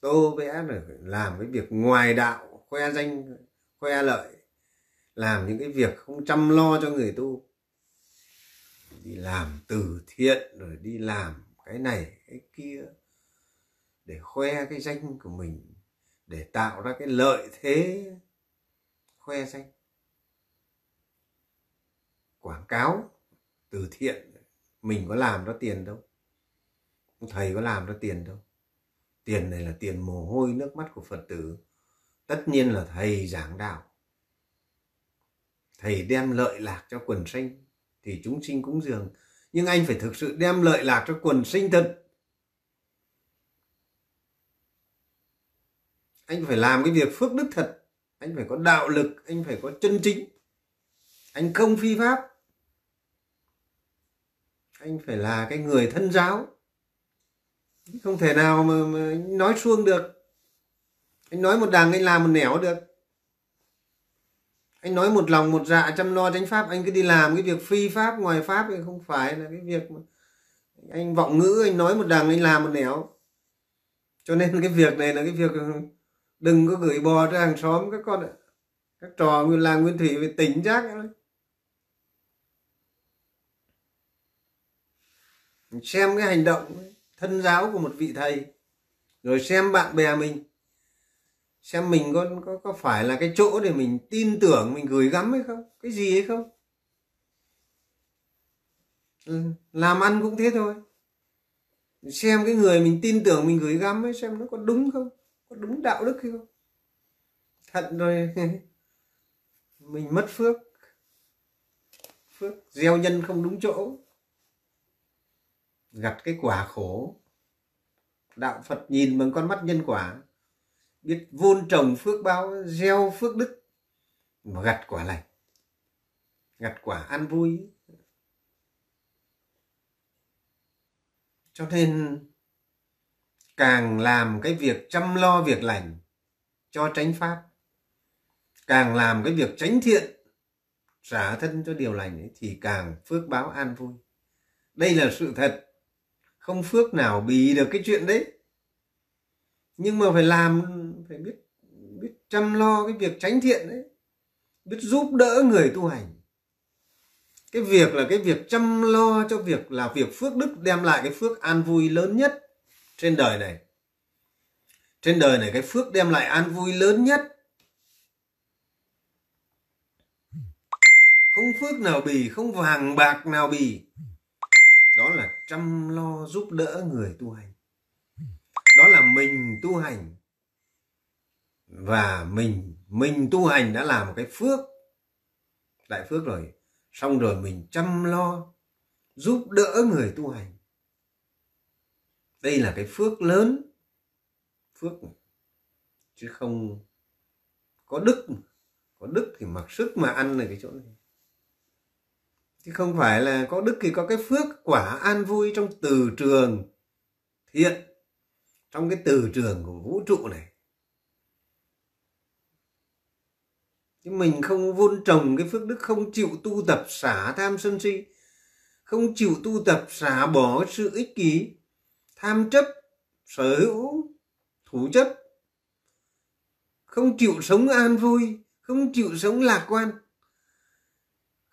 tô vẽ rồi làm cái việc ngoài đạo, khoe danh, khoe lợi, làm những cái việc không chăm lo cho người tu. Đi làm từ thiện rồi đi làm cái này, cái kia, để khoe cái danh của mình, để tạo ra cái lợi thế, khoe danh. Quảng cáo từ thiện, mình có làm ra tiền đâu, thầy có làm ra tiền đâu tiền này là tiền mồ hôi nước mắt của phật tử. Tất nhiên là thầy giảng đạo. Thầy đem lợi lạc cho quần sinh thì chúng sinh cúng dường. Nhưng anh phải thực sự đem lợi lạc cho quần sinh thật. Anh phải làm cái việc phước đức thật. Anh phải có đạo lực, anh phải có chân chính. Anh không phi pháp. Anh phải là cái người thân giáo không thể nào mà, mà nói suông được. Anh nói một đằng anh làm một nẻo được. Anh nói một lòng một dạ chăm lo chánh pháp. Anh cứ đi làm cái việc phi pháp ngoài pháp thì không phải là cái việc mà anh vọng ngữ. Anh nói một đằng anh làm một nẻo. Cho nên cái việc này là cái việc đừng có gửi bò cho hàng xóm các con ạ. Các trò nguyên làng nguyên thủy về tỉnh giác xem cái hành động thân giáo của một vị thầy. Rồi xem bạn bè mình, xem mình có có có phải là cái chỗ để mình tin tưởng, mình gửi gắm hay không, cái gì hay không. Làm ăn cũng thế thôi. Xem cái người mình tin tưởng, mình gửi gắm ấy, xem nó có đúng không, có đúng đạo đức hay không. Thật rồi, mình mất phước. Phước gieo nhân không đúng chỗ gặt cái quả khổ. Đạo phật nhìn bằng con mắt nhân quả biết vun trồng phước báo gieo phước đức mà gặt quả lành gặt quả an vui. Cho nên càng làm cái việc chăm lo việc lành cho tránh pháp càng làm cái việc tránh thiện trả thân cho điều lành ấy, thì càng phước báo an vui. Đây là sự thật không phước nào bì được cái chuyện đấy. Nhưng mà phải làm, phải biết biết chăm lo cái việc tránh thiện đấy. Biết giúp đỡ người tu hành. Cái việc là cái việc chăm lo cho việc là việc phước đức đem lại cái phước an vui lớn nhất trên đời này. Trên đời này cái phước đem lại an vui lớn nhất. Không phước nào bì không vàng bạc nào bì chăm lo giúp đỡ người tu hành. Đó là mình tu hành. Và mình mình tu hành đã làm một cái phước, đại phước rồi. Xong rồi mình chăm lo, giúp đỡ người tu hành. Đây là cái phước lớn. Phước chứ không có đức có đức thì mặc sức mà ăn ở cái chỗ này chứ không phải là có đức thì có cái phước quả an vui trong từ trường thiện, trong cái từ trường của vũ trụ này. Chứ mình không vun trồng cái phước đức, không chịu tu tập xả tham sân si, không chịu tu tập xả bỏ sự ích kỷ, tham chấp, sở hữu, thủ chấp. Không chịu sống an vui, không chịu sống lạc quan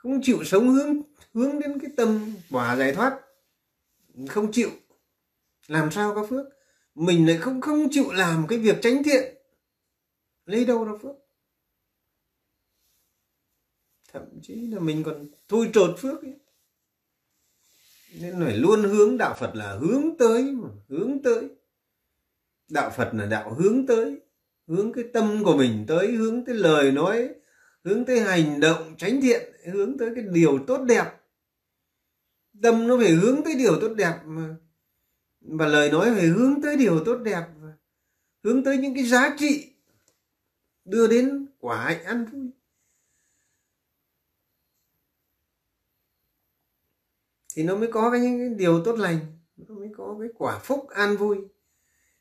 không chịu sống hướng hướng đến cái tâm quả giải thoát. Không chịu. Làm sao có phước? Mình lại không không chịu làm cái việc tránh thiện. Lấy đâu ra phước? Thậm chí là mình còn thui trột phước ấy. nên phải luôn hướng đạo phật là hướng tới mà, hướng tới. Đạo phật là đạo hướng tới. Hướng cái tâm của mình tới, hướng tới lời nói hướng tới hành động tránh thiện, hướng tới cái điều tốt đẹp. Tâm nó phải hướng tới điều tốt đẹp mà. Và lời nói phải hướng tới điều tốt đẹp hướng tới những cái giá trị đưa đến quả hạnh an vui. Thì nó mới có cái những cái điều tốt lành, nó mới có cái quả phúc an vui.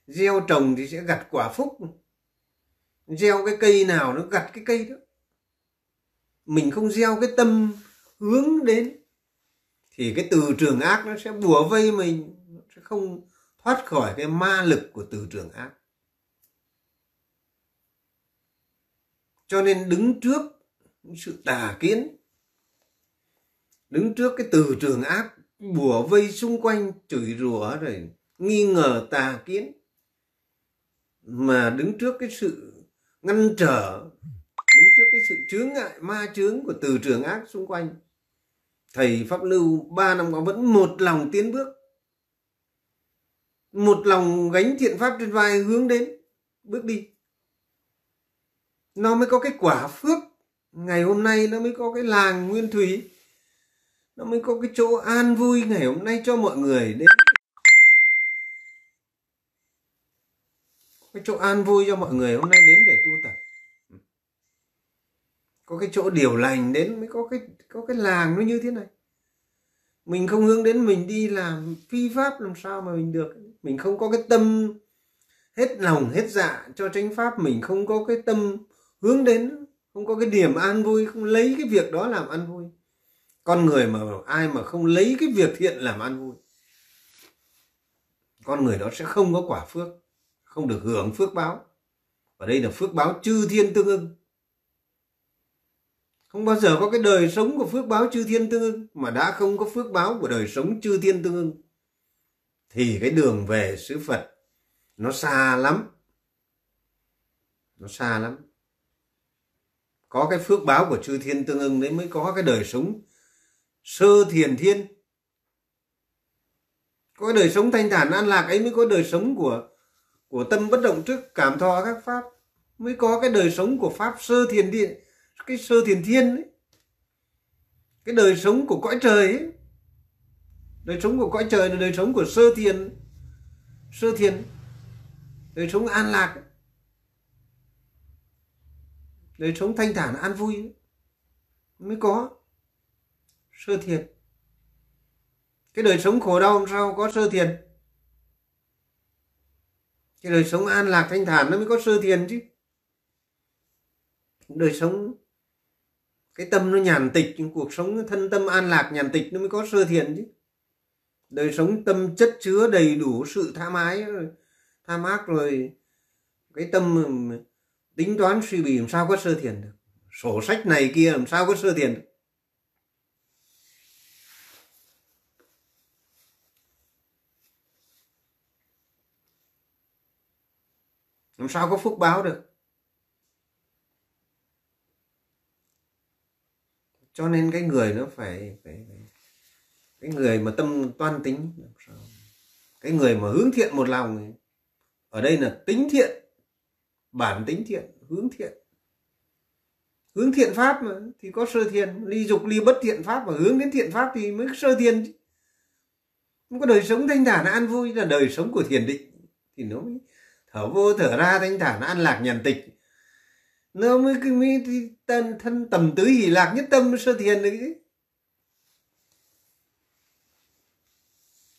Gieo trồng thì sẽ gặt quả phúc. Gieo cái cây nào nó gặt cái cây đó mình không gieo cái tâm hướng đến, thì cái từ trường ác nó sẽ bùa vây mình sẽ không thoát khỏi cái ma lực của từ trường ác. Cho nên đứng trước sự tà kiến, đứng trước cái từ trường ác bùa vây xung quanh, chửi rủa rồi nghi ngờ tà kiến, mà đứng trước cái sự ngăn trở sự chướng ngại ma chướng của từ trường ác xung quanh. Thầy pháp lưu ba năm qua vẫn một lòng tiến bước. Một lòng gánh thiện pháp trên vai hướng đến, bước đi. Nó mới có cái quả phước. Ngày hôm nay nó mới có cái làng nguyên thủy. Nó mới có cái chỗ an vui ngày hôm nay cho mọi người đến. Cái chỗ an vui cho mọi người hôm nay đến để tu tập có cái chỗ điều lành đến mới có cái có cái làng nó như thế này. Mình không hướng đến mình đi làm phi pháp làm sao mà mình được. Mình không có cái tâm hết lòng, hết dạ cho chánh pháp. Mình không có cái tâm hướng đến, không có cái điểm an vui, không lấy cái việc đó làm an vui. Con người mà ai mà không lấy cái việc thiện làm an vui, con người đó sẽ không có quả phước, không được hưởng phước báo. Và đây là phước báo chư thiên tương ưng không bao giờ có cái đời sống của phước báo chư thiên tương ưng, mà đã không có phước báo của đời sống chư thiên tương ưng. Thì cái đường về sứ Phật, nó xa lắm. Nó xa lắm. Có cái phước báo của chư thiên tương ưng đấy mới có cái đời sống sơ thiền thiên. Có đời sống thanh thản an lạc ấy mới có đời sống của của tâm bất động trước, cảm thọ các pháp. Mới có cái đời sống của pháp sơ thiền điện cái sơ thiền thiên ấy, cái đời sống của cõi trời ấy, đời sống của cõi trời là đời sống của sơ thiền sơ thiền, đời sống an lạc ấy. đời sống thanh thản an vui ấy. mới có sơ thiền cái đời sống khổ đau làm sao có sơ thiền cái đời sống an lạc thanh thản nó mới có sơ thiền chứ đời sống cái tâm nó nhàn tịch cuộc sống thân tâm an lạc, nhàn tịch nó mới có sơ thiền chứ. Đời sống tâm chất chứa đầy đủ sự tham ái tham ác rồi cái tâm tính toán, suy bì làm sao có sơ thiền được. Sổ sách này kia làm sao có sơ thiền được. Làm sao có phúc báo được? Cho nên cái người nó phải phải, phải cái người mà tâm toan tính cái người mà hướng thiện một lòng ấy, ở đây là tính thiện bản tính thiện hướng thiện. Hướng thiện pháp mà thì có sơ thiền ly dục ly bất thiện pháp mà hướng đến thiện pháp thì mới sơ thiền chứ. Không có đời sống thanh thản an vui là đời sống của thiền định thì nó mới thở vô thở ra thanh thản an lạc nhàn tịch. Nó mới cái mới tên thân tầm tứ hỷ lạc nhất tâm sơ thiền đấy. Chứ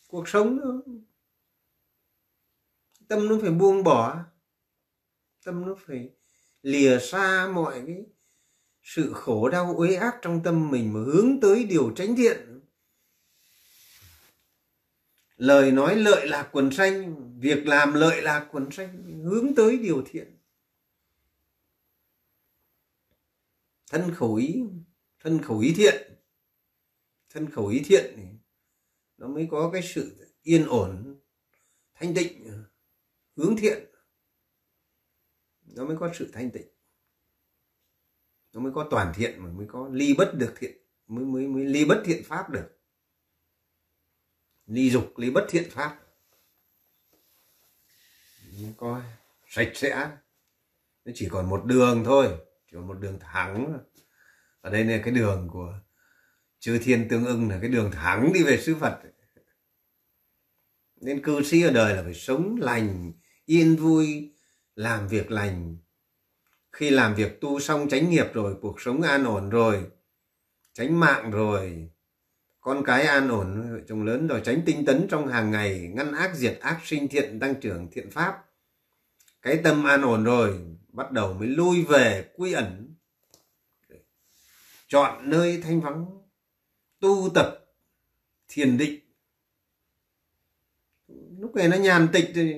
cuộc sống nó tâm nó phải buông bỏ. Tâm nó phải lìa xa mọi cái sự khổ đau, uế ác trong tâm mình mà hướng tới điều tránh thiện. Lời nói lợi lạc quần sanh, việc làm lợi lạc quần sanh, hướng tới điều thiện. Thân khẩu ý, thân khẩu ý thiện. Thân khẩu ý thiện nó mới có cái sự yên ổn, thanh tịnh, hướng thiện. Nó mới có sự thanh tịnh. Nó mới có toàn thiện mà mới có ly bất được thiện, mới mới mới ly bất thiện pháp được. Ly dục, ly bất thiện pháp. Mới có sạch sẽ. Nó chỉ còn một đường thôi chỉ có một đường thẳng. Ở đây là cái đường của chư thiên tương ưng là cái đường thẳng đi về sư phật. Nên cư sĩ ở đời là phải sống lành, yên vui, làm việc lành. Khi làm việc tu xong tránh nghiệp rồi, cuộc sống an ổn rồi tránh mạng rồi, con cái an ổn, vợ chồng lớn rồi tránh tinh tấn trong hàng ngày, ngăn ác diệt ác sinh thiện, tăng trưởng thiện pháp cái tâm an ổn rồi, bắt đầu mới lui về quy ẩn. Chọn nơi thanh vắng, tu tập thiền định. Lúc này nó nhàn tịch thì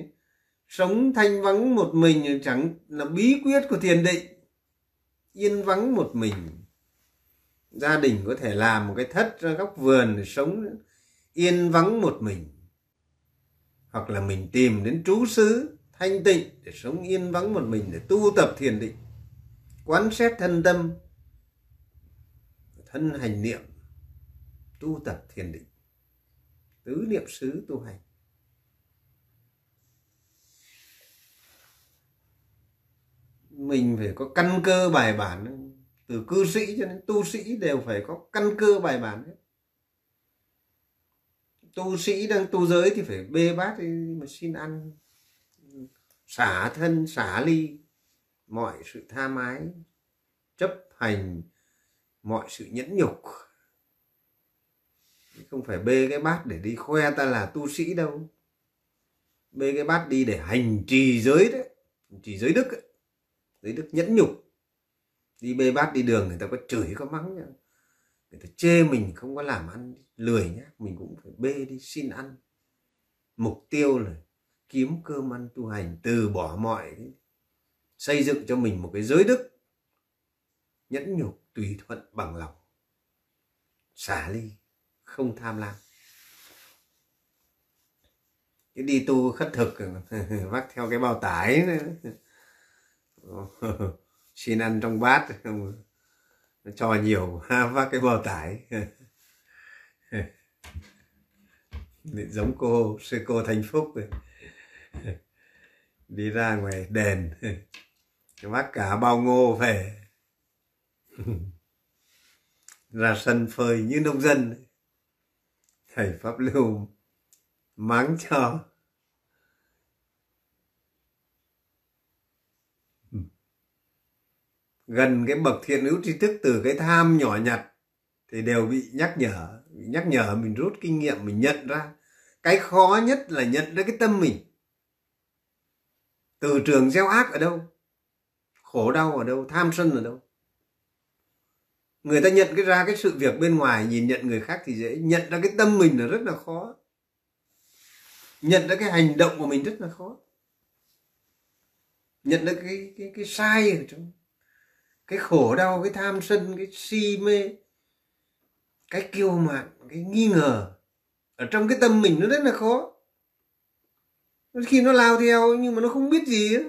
sống thanh vắng một mình chẳng là bí quyết của thiền định. Yên vắng một mình. Gia đình có thể làm một cái thất ra góc vườn để sống yên vắng một mình. Hoặc là mình tìm đến trú xứ thanh tịnh để sống yên vắng một mình, để tu tập thiền định, quán xét thân tâm, thân hành niệm, tu tập thiền định. Tứ niệm xứ tu hành. Mình phải có căn cơ bài bản. Từ cư sĩ cho đến tu sĩ đều phải có căn cơ bài bản. Hết tu sĩ đang tu giới thì phải bê bát đi mà xin ăn xả thân, xả ly, mọi sự tha mái, chấp hành mọi sự nhẫn nhục. Không phải bê cái bát để đi khoe ta là tu sĩ đâu. Bê cái bát đi để hành trì giới đấy trì giới đức ấy. giới đức nhẫn nhục. Đi bê bát đi đường người ta có chửi, có mắng nhá người ta chê mình không có làm ăn, lười nhá. Mình cũng phải bê đi xin ăn. Mục tiêu là kiếm cơm ăn tu hành, từ bỏ mọi xây dựng cho mình một cái giới đức, nhẫn nhục, tùy thuận, bằng lòng, xả ly, không tham lam. Cái đi tu khất thực, vác theo cái bao tải xin ăn trong bát, nó cho nhiều, vác cái bao tải. Giống cô, sư cô thanh phúc. đi ra ngoài đền. Mắc cả bao ngô về. Ra sân phơi như nông dân. Thầy pháp lưu mắng cho. Gần cái bậc thiện hữu tri thức từ cái tham nhỏ nhặt thì đều bị nhắc nhở. Bị nhắc nhở mình rút kinh nghiệm, mình nhận ra. Cái khó nhất là nhận ra cái tâm mình từ trường gieo ác ở đâu? Khổ đau ở đâu? Tham sân ở đâu? Người ta nhận cái ra cái sự việc bên ngoài, nhìn nhận người khác thì dễ. Nhận ra cái tâm mình là rất là khó. Nhận ra cái hành động của mình rất là khó. Nhận ra cái cái cái sai ở trong. Cái khổ đau, cái tham sân, cái si mê, cái kiêu mạn, cái nghi ngờ. Ở trong cái tâm mình nó rất là khó khi nó lao theo, nhưng mà nó không biết gì ấy.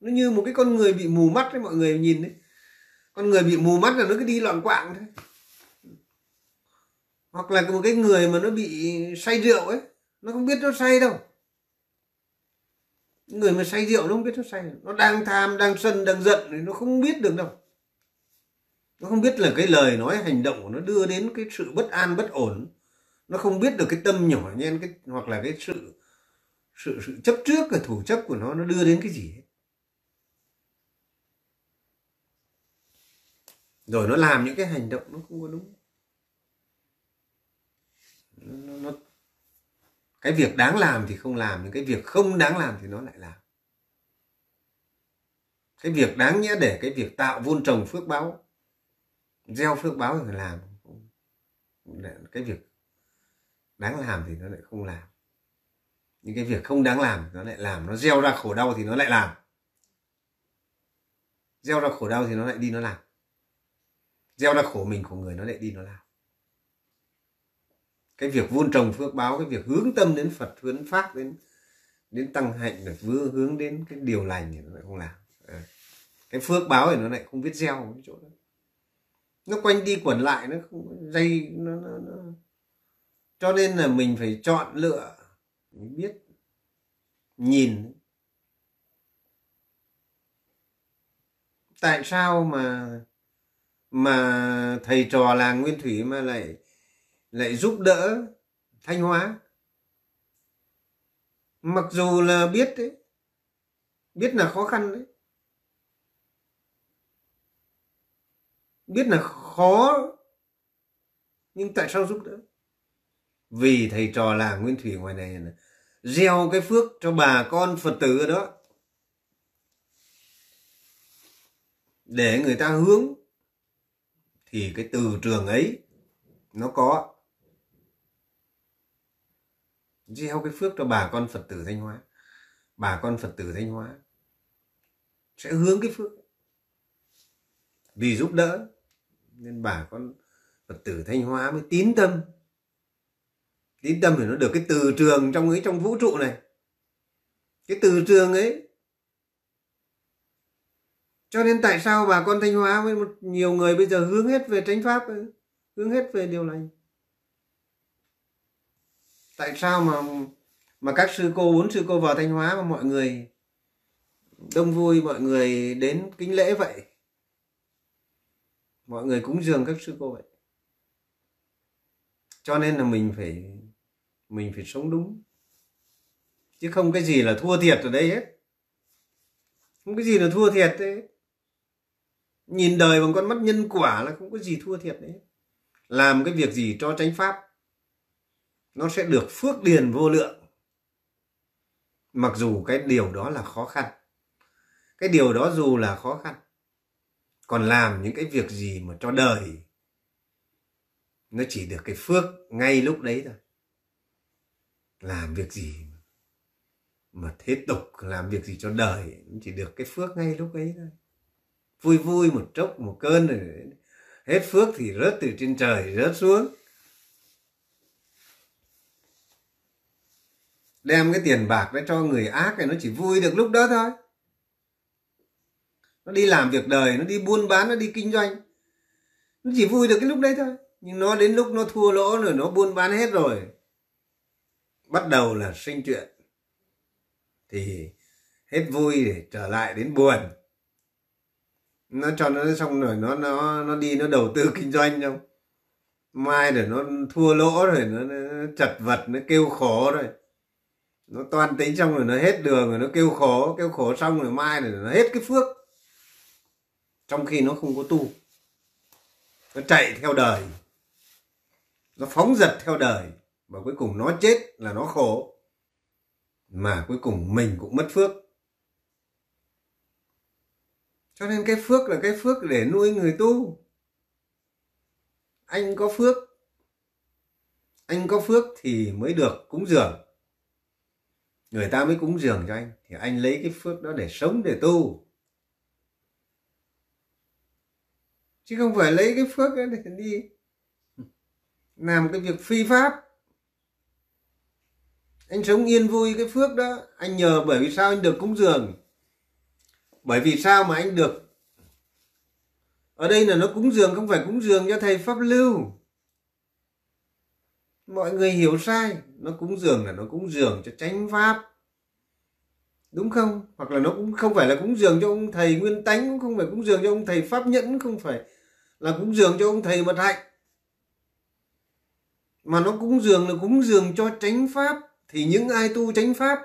nó như một cái con người bị mù mắt đấy, mọi người nhìn đấy. Con người bị mù mắt là nó cứ đi loạn quạng thôi. Hoặc là một cái người mà nó bị say rượu ấy, nó không biết nó say đâu. Người mà say rượu nó không biết nó say. Nó đang tham, đang sân, đang giận thì nó không biết được đâu. Nó không biết là cái lời nói, hành động của nó đưa đến cái sự bất an, bất ổn. Nó không biết được cái tâm nhỏ nhen, cái, hoặc là cái sự sự sự chấp trước cái thủ chấp của nó nó đưa đến cái gì ấy. rồi nó làm những cái hành động nó không có đúng. Nó, nó cái việc đáng làm thì không làm những cái việc không đáng làm thì nó lại làm. Cái việc đáng nhẽ để cái việc tạo vun trồng phước báo gieo phước báo thì làm. Cái việc đáng làm thì nó lại không làm những cái việc không đáng làm nó lại làm nó gieo ra khổ đau thì nó lại làm. Gieo ra khổ đau thì nó lại đi nó làm. Gieo ra khổ mình của người nó lại đi nó làm. Cái việc vun trồng phước báo cái việc hướng tâm đến phật hướng pháp đến đến tăng hạnh là vừa hướng đến cái điều lành thì nó lại không làm. À, cái phước báo thì nó lại không biết gieo cái chỗ đó. Nó quanh đi quẩn lại nó không dây nó, nó, nó. Cho nên là mình phải chọn lựa mới biết, nhìn. Tại sao mà mà thầy trò làng Nguyên Thủy mà lại lại giúp đỡ Thanh Hóa? Mặc dù là biết đấy, biết là khó khăn đấy. Biết là khó, nhưng tại sao giúp đỡ? Vì thầy trò làng Nguyên Thủy ngoài này là gieo cái phước cho bà con Phật tử ở đó. Để người ta hướng, thì cái từ trường ấy nó có. Gieo cái phước cho bà con Phật tử Thanh Hóa. Bà con Phật tử Thanh Hóa sẽ hướng cái phước. Vì giúp đỡ, nên bà con phật tử thanh hóa mới tín tâm tín tâm thì nó được cái từ trường trong ấy, trong vũ trụ này. Cái từ trường ấy. Cho nên tại sao bà con thanh hóa với một nhiều người bây giờ hướng hết về tránh pháp hướng hết về điều này. tại sao mà mà các sư cô, bốn sư cô vào thanh hóa mà mọi người đông vui, mọi người đến kính lễ vậy? Mọi người cúng dường các sư cô vậy. Cho nên là mình phải mình phải sống đúng. Chứ không cái gì là thua thiệt ở đây hết. Không cái gì là thua thiệt đấy. Nhìn đời bằng con mắt nhân quả là không có gì thua thiệt đấy. Làm cái việc gì cho tránh pháp, nó sẽ được phước điền vô lượng. Mặc dù cái điều đó là khó khăn. Cái điều đó dù là khó khăn, còn làm những cái việc gì mà cho đời, nó chỉ được cái phước ngay lúc đấy thôi làm việc gì mà thế tục làm việc gì cho đời, chỉ được cái phước ngay lúc ấy thôi. Vui vui một chốc một cơn rồi hết phước thì rớt từ trên trời, rớt xuống. Đem cái tiền bạc đấy cho người ác này nó chỉ vui được lúc đó thôi. Nó đi làm việc đời, nó đi buôn bán, nó đi kinh doanh. Nó chỉ vui được cái lúc đấy thôi. Nhưng nó đến lúc nó thua lỗ rồi, nó buôn bán hết rồi bắt đầu là sinh chuyện thì hết vui để trở lại đến buồn. Nó cho nó xong rồi nó nó nó đi nó đầu tư kinh doanh không mai rồi nó thua lỗ rồi nó, nó chật vật nó kêu khổ rồi. Nó toan tính xong rồi nó hết đường rồi nó kêu khổ kêu khổ xong rồi mai rồi nó hết cái phước. Trong khi nó không có tu. Nó chạy theo đời. Nó phóng dật theo đời và cuối cùng nó chết là nó khổ. Mà cuối cùng mình cũng mất phước. Cho nên cái phước là cái phước để nuôi người tu. Anh có phước, anh có phước thì mới được cúng dường. Người ta mới cúng dường cho anh, thì anh lấy cái phước đó để sống, để tu. Chứ không phải lấy cái phước đó để đi làm cái việc phi pháp anh sống yên vui cái phước đó. Anh nhờ bởi vì sao anh được cúng dường? Bởi vì sao mà anh được? Ở đây là nó cúng dường, không phải cúng dường cho thầy pháp lưu. Mọi người hiểu sai, nó cúng dường là nó cúng dường cho chánh pháp. Đúng không? Hoặc là nó cũng không phải là cúng dường cho ông thầy nguyên tánh, cũng không phải cúng dường cho ông thầy pháp nhẫn, không phải là cúng dường cho ông thầy mật hạnh. Mà nó cúng dường là cúng dường cho chánh pháp thì những ai tu chánh pháp,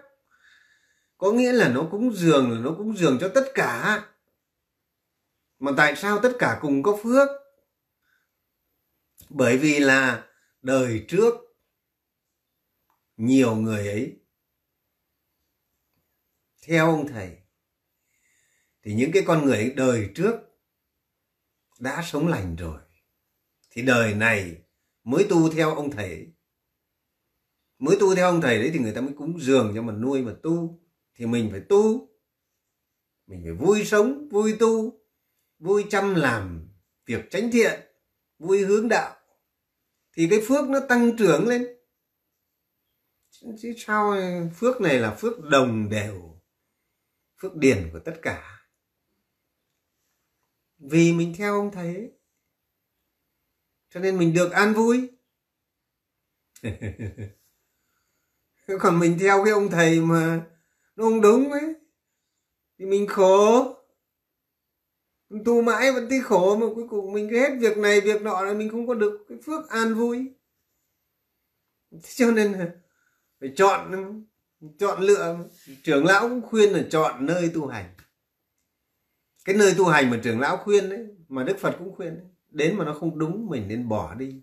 có nghĩa là nó cúng dường là nó cúng dường cho tất cả. Mà tại sao tất cả cùng có phước? Bởi vì là đời trước nhiều người ấy, theo ông thầy, thì những cái con người ấy đời trước đã sống lành rồi. Thì đời này mới tu theo ông thầy ấy mới tu theo ông thầy đấy thì người ta mới cúng dường cho mà nuôi mà tu. Thì mình phải tu. Mình phải vui sống, vui tu, vui chăm làm việc tránh thiện, vui hướng đạo. Thì cái phước nó tăng trưởng lên. Chứ sao phước này là phước đồng đều, phước điển của tất cả. Vì mình theo ông thầy ấy. cho nên mình được an vui. còn mình theo cái ông thầy mà nó không đúng ấy thì mình khổ. Mình tu mãi vẫn thấy khổ mà cuối cùng mình hết việc này việc nọ là mình không có được cái phước an vui. Cho nên là phải chọn chọn lựa. Trưởng lão cũng khuyên là chọn nơi tu hành. Cái nơi tu hành mà trưởng lão khuyên đấy mà đức phật cũng khuyên đấy, đến mà nó không đúng mình nên bỏ đi.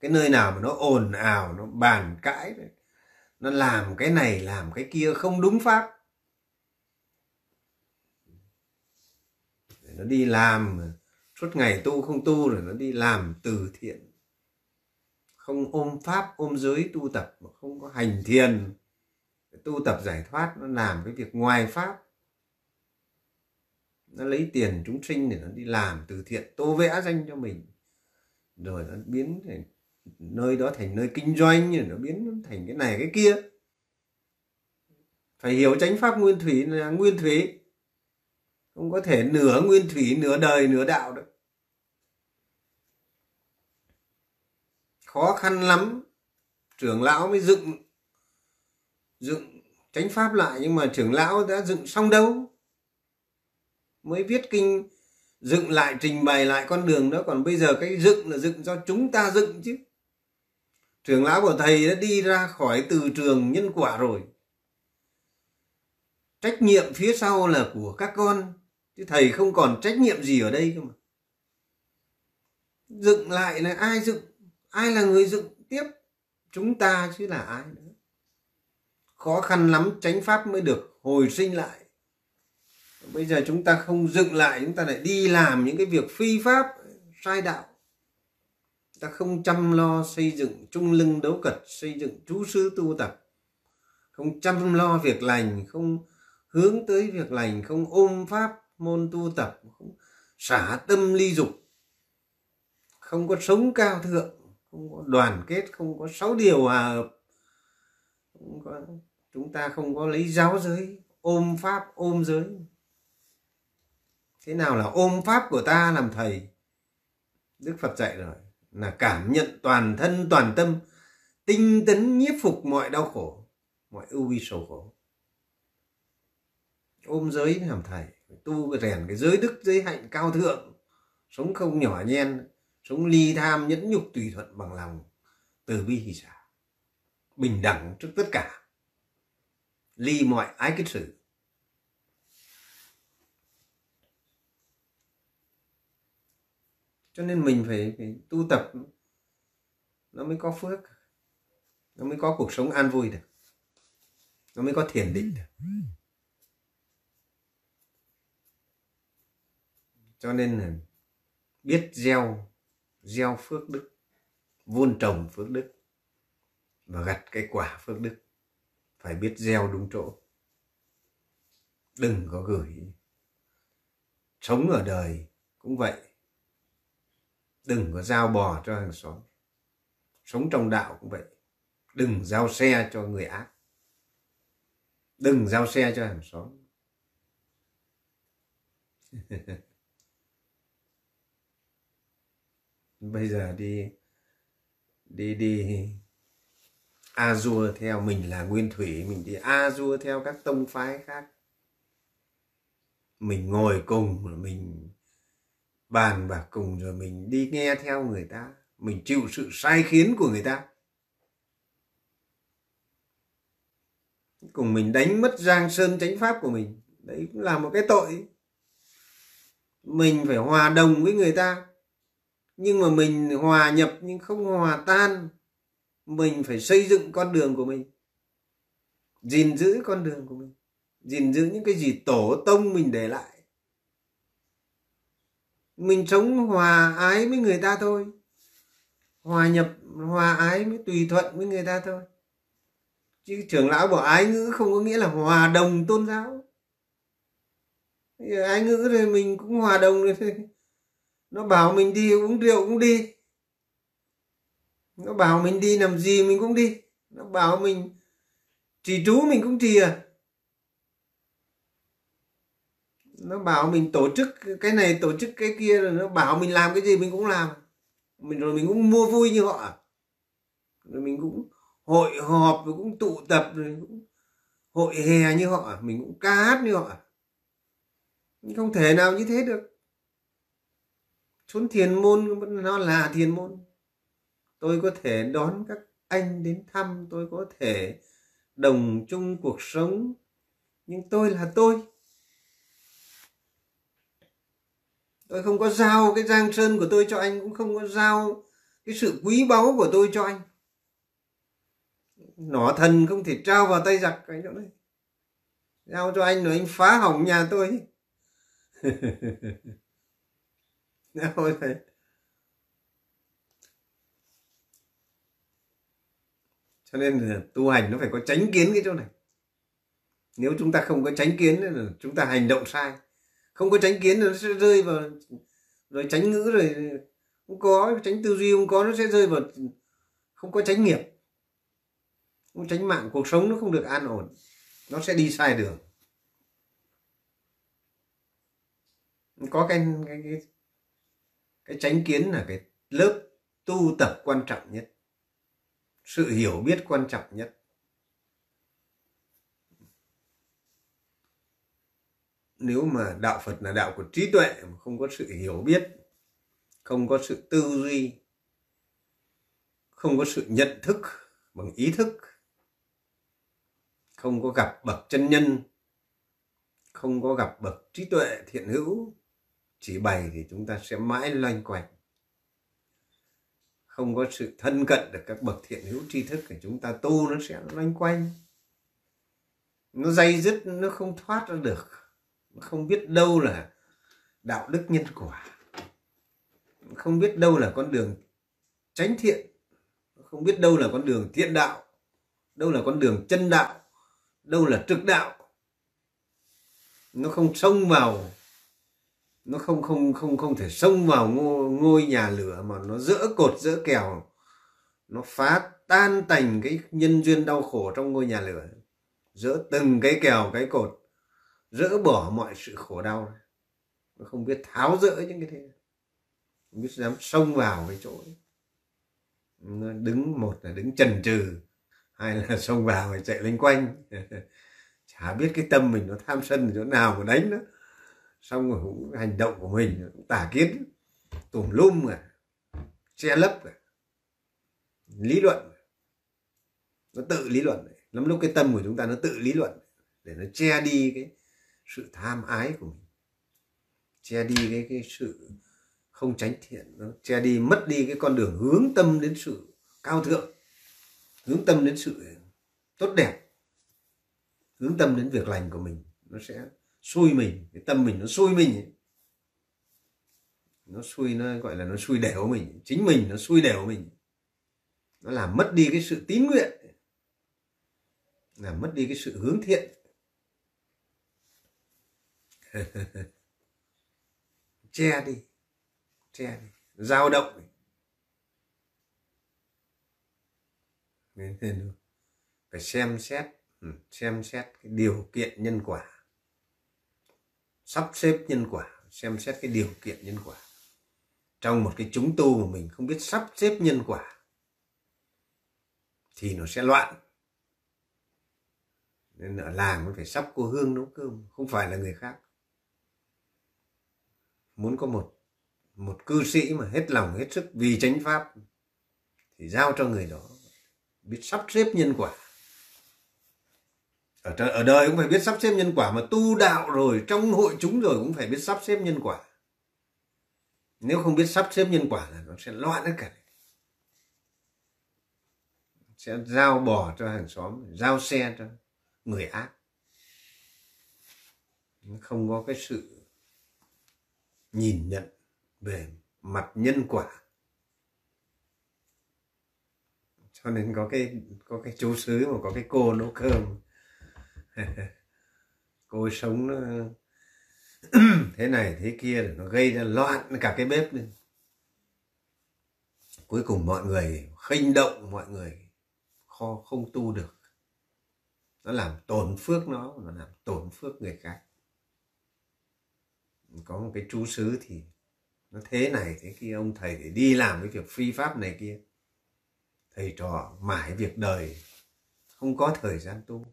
Cái nơi nào mà nó ồn ào nó bàn cãi đấy nó làm cái này, làm cái kia không đúng pháp. Nó đi làm, suốt ngày tu không tu rồi nó đi làm từ thiện. Không ôm pháp, ôm giới tu tập mà không có hành thiền. Tu tập giải thoát, nó làm cái việc ngoài pháp. Nó lấy tiền chúng sinh để nó đi làm từ thiện, tô vẽ danh cho mình. Rồi nó biến thành nơi đó thành nơi kinh doanh, rồi nó biến thành cái này cái kia. Phải hiểu chánh pháp nguyên thủy là nguyên thủy. Không có thể nửa nguyên thủy, nửa đời, nửa đạo được. Khó khăn lắm. Trưởng lão mới dựng dựng chánh pháp lại, nhưng mà trưởng lão đã dựng xong đâu. Mới viết kinh, dựng lại, trình bày lại con đường đó. Còn bây giờ cái dựng là dựng do chúng ta dựng chứ trưởng lão của thầy đã đi ra khỏi từ trường nhân quả rồi. Trách nhiệm phía sau là của các con, chứ thầy không còn trách nhiệm gì ở đây cơ mà. Dựng lại là ai dựng? Ai là người dựng tiếp? Chúng ta chứ là ai nữa? Khó khăn lắm, chánh pháp mới được hồi sinh lại. Bây giờ chúng ta không dựng lại, chúng ta lại đi làm những cái việc phi pháp, sai đạo ta không chăm lo xây dựng trung lưng đấu cật xây dựng chú sư tu tập. Không chăm lo việc lành không hướng tới việc lành không ôm pháp môn tu tập không xả tâm ly dục. Không có sống cao thượng không có đoàn kết không có sáu điều hòa hợp. Không có, chúng ta không có lấy giáo giới ôm pháp ôm giới. Thế nào là ôm pháp của ta làm thầy? Đức phật dạy rồi là cảm nhận toàn thân, toàn tâm, tinh tấn nhiếp phục mọi đau khổ, mọi ưu vi sầu khổ. Ôm giới làm thầy tu rèn cái giới đức, giới hạnh cao thượng, sống không nhỏ nhen, sống ly tham nhẫn nhục tùy thuận bằng lòng, từ bi hỷ xả bình đẳng trước tất cả, ly mọi ái kết xử cho nên mình phải, phải tu tập. Nó mới có phước. Nó mới có cuộc sống an vui được. Nó mới có thiền định được. Cho nên là biết gieo gieo phước đức vun trồng phước đức và gặt cái quả phước đức. Phải biết gieo đúng chỗ. Đừng có gửi. Sống ở đời cũng vậy đừng có giao bò cho hàng xóm. Sống trong đạo cũng vậy. Đừng giao xe cho người ác. Đừng giao xe cho hàng xóm. Bây giờ đi đi đi. A dua theo mình là nguyên thủy, mình đi a dua theo các tông phái khác. Mình ngồi cùng, mình bàn bạc cùng rồi mình đi nghe theo người ta, mình chịu sự sai khiến của người ta. Cùng mình đánh mất giang sơn chánh pháp của mình, đấy cũng là một cái tội. Mình phải hòa đồng với người ta, nhưng mà mình hòa nhập nhưng không hòa tan, mình phải xây dựng con đường của mình, gìn giữ con đường của mình, gìn giữ những cái gì tổ tông mình để lại mình sống hòa ái với người ta thôi. Hòa nhập, hòa ái mới tùy thuận với người ta thôi. Chứ trưởng lão bảo ái ngữ không có nghĩa là hòa đồng tôn giáo. Ái ngữ rồi mình cũng hòa đồng rồi thôi nó bảo mình đi uống rượu cũng đi. Nó bảo mình đi làm gì mình cũng đi. Nó bảo mình trì trú mình cũng trì à. Nó bảo mình tổ chức cái này, tổ chức cái kia, rồi nó bảo mình làm cái gì mình cũng làm. Mình, rồi mình cũng mua vui như họ. Rồi mình cũng hội họp, rồi cũng tụ tập, rồi cũng hội hè như họ. Mình cũng ca hát như họ. Không thể nào như thế được. Chốn thiền môn, nó là thiền môn. Tôi có thể đón các anh đến thăm, tôi có thể đồng chung cuộc sống. Nhưng tôi là tôi. Tôi không có giao cái giang sơn của tôi cho anh, cũng không có giao cái sự quý báu của tôi cho anh. Nỏ thần không thể trao vào tay giặc cái chỗ này giao cho anh rồi anh phá hỏng nhà tôi. Thôi thầy cho nên là tu hành nó phải có tránh kiến cái chỗ này. Nếu chúng ta không có tránh kiến là chúng ta hành động sai không có tránh kiến nó sẽ rơi vào rồi tránh ngữ rồi không có tránh tư duy không có nó sẽ rơi vào không có tránh nghiệp. Không tránh mạng cuộc sống nó không được an ổn. Nó sẽ đi sai đường. Có cái cái cái, cái tránh kiến là cái lớp tu tập quan trọng nhất. Sự hiểu biết quan trọng nhất. Nếu mà đạo Phật là đạo của trí tuệ mà không có sự hiểu biết, không có sự tư duy, không có sự nhận thức bằng ý thức, không có gặp bậc chân nhân, không có gặp bậc trí tuệ thiện hữu, chỉ bày thì chúng ta sẽ mãi loanh quanh. Không có sự thân cận được các bậc thiện hữu tri thức thì chúng ta tu nó sẽ loanh quanh. Nó dây dứt, nó không thoát ra được không biết đâu là đạo đức nhân quả. Không biết đâu là con đường tránh thiện. Không biết đâu là con đường thiện đạo. Đâu là con đường chân đạo. Đâu là trực đạo. Nó không xông vào. Nó không không không không thể xông vào ngôi, ngôi nhà lửa mà nó dỡ cột dỡ kèo. Nó phá tan tành cái nhân duyên đau khổ trong ngôi nhà lửa. Dỡ từng cái kèo cái cột dỡ bỏ mọi sự khổ đau nó không biết tháo dỡ những cái thế. Không biết dám xông vào cái chỗ ấy. nó đứng một là đứng chần chừ, hai là xông vào và chạy lên quanh. Chả biết cái tâm mình nó tham sân ở chỗ nào mà đánh nó xong rồi cũng hành động của mình cũng tả kiến. Tùm lum à che lấp à. Lý luận. Nó tự lý luận lắm lúc cái tâm của chúng ta nó tự lý luận để nó che đi cái sự tham ái của mình. Che đi cái cái sự không tránh thiện, nó che đi, mất đi cái con đường hướng tâm đến sự cao thượng, hướng tâm đến sự tốt đẹp, hướng tâm đến việc lành của mình, nó sẽ xui mình, cái tâm mình nó xui mình ấy. nó xui, nó gọi là nó xui đẻo mình, chính mình nó xui đẻo mình. Nó làm mất đi cái sự tín nguyện, làm mất đi cái sự hướng thiện. che đi che đi, dao động phải xem xét ừ, xem xét cái điều kiện nhân quả. Sắp xếp nhân quả, xem xét cái điều kiện nhân quả. Trong một cái chúng tu mà mình không biết sắp xếp nhân quả, thì nó sẽ loạn. Nên ở làng nó phải sắp cô hương nấu cơm, không phải là người khác muốn có một một cư sĩ mà hết lòng hết sức vì chánh pháp thì giao cho người đó. Biết sắp xếp nhân quả. Ở, ở đời cũng phải biết sắp xếp nhân quả mà tu đạo rồi trong hội chúng rồi cũng phải biết sắp xếp nhân quả. Nếu không biết sắp xếp nhân quả là nó sẽ loạn hết cả sẽ giao bò cho hàng xóm giao xe cho người ác. Không có cái sự nhìn nhận về mặt nhân quả. Cho nên có cái có cái chú xứ mà có cái cô nấu cơm. Cô sống nó thế này thế kia nó gây ra loạn cả cái bếp lên. Cuối cùng mọi người khinh động, mọi người kho không tu được. Nó làm tổn phước nó nó làm tổn phước người khác có một cái chú xứ thì nó thế này, thế kia, ông thầy để đi làm cái việc phi pháp này kia. Thầy trò mãi việc đời, không có thời gian tu.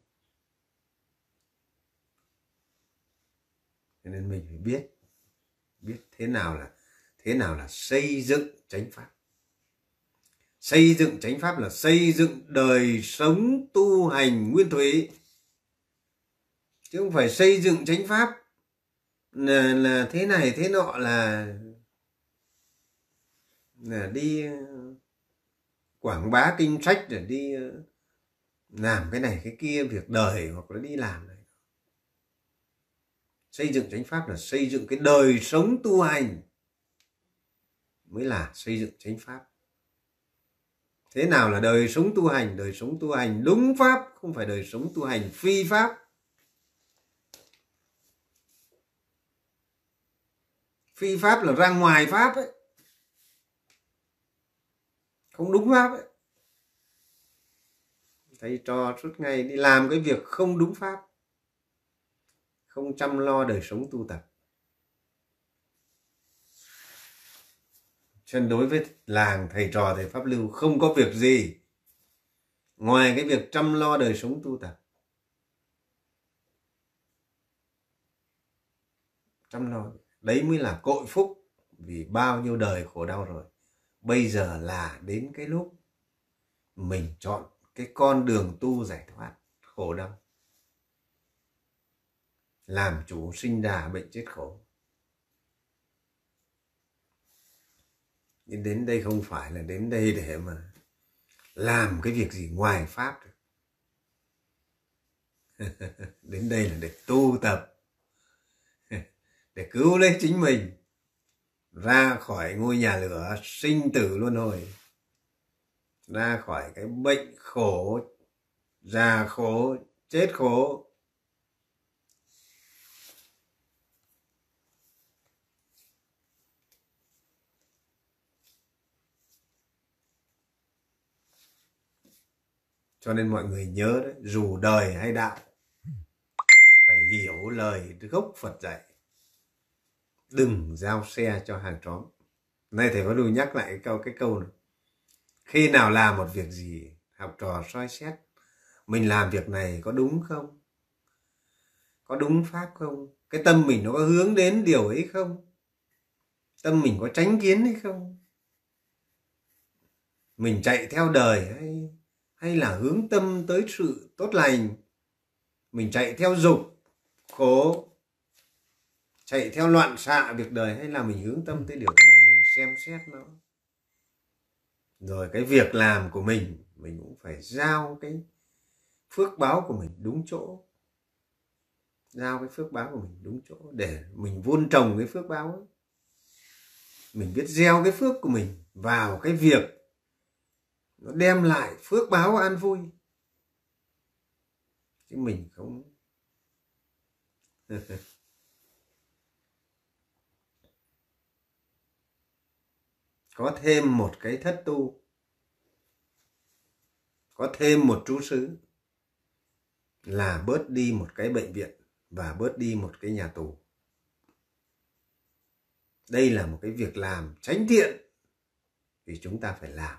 Cho nên mình phải biết biết thế nào là, thế nào là xây dựng chánh pháp. Xây dựng chánh pháp là xây dựng đời sống tu hành nguyên thủy. Chứ không phải xây dựng chánh pháp là, là thế này thế nọ là là đi ờ, quảng bá kinh sách để đi ờ, làm cái này cái kia việc đời hoặc là đi làm này. Xây dựng chánh pháp là xây dựng cái đời sống tu hành mới là xây dựng chánh pháp. Thế nào là đời sống tu hành? Đời sống tu hành đúng pháp không phải đời sống tu hành phi pháp. Phi pháp là ra ngoài pháp ấy. Không đúng pháp ấy. Thầy trò suốt ngày đi làm cái việc không đúng pháp. Không chăm lo đời sống tu tập. Cho nên đối với làng thầy trò, thầy pháp lưu không có việc gì. Ngoài cái việc chăm lo đời sống tu tập. Chăm lo đấy mới là cội phúc vì bao nhiêu đời khổ đau rồi. Bây giờ là đến cái lúc mình chọn cái con đường tu giải thoát khổ đau. Làm chủ sinh già bệnh chết khổ. Nhưng đến đây không phải là đến đây để mà làm cái việc gì ngoài pháp được. Đến đây là để tu tập để cứu lấy chính mình, ra khỏi ngôi nhà lửa sinh tử luân hồi, ra khỏi cái bệnh khổ, già khổ, chết khổ. Cho nên mọi người nhớ đấy, dù đời hay đạo, phải hiểu lời gốc phật dạy đừng giao xe cho hàng xóm. Nay thầy vẫn luôn nhắc lại cái câu cái câu này. Khi nào làm một việc gì, học trò soi xét, mình làm việc này có đúng không? Có đúng pháp không? Cái tâm mình nó có hướng đến điều ấy không? Tâm mình có tránh kiến hay không? Mình chạy theo đời hay hay là hướng tâm tới sự tốt lành? Mình chạy theo dục, khổ chạy theo loạn xạ việc đời hay là mình hướng tâm tới điều này, mình xem xét nó. Rồi cái việc làm của mình mình cũng phải giao cái phước báo của mình đúng chỗ. Giao cái phước báo của mình đúng chỗ để mình vun trồng cái phước báo ấy. mình biết gieo cái phước của mình vào cái việc nó đem lại phước báo an vui. Chứ mình không. có thêm một cái thất tu, có thêm một trú xứ là bớt đi một cái bệnh viện và bớt đi một cái nhà tù. Đây là một cái việc làm tránh thiện thì chúng ta phải làm.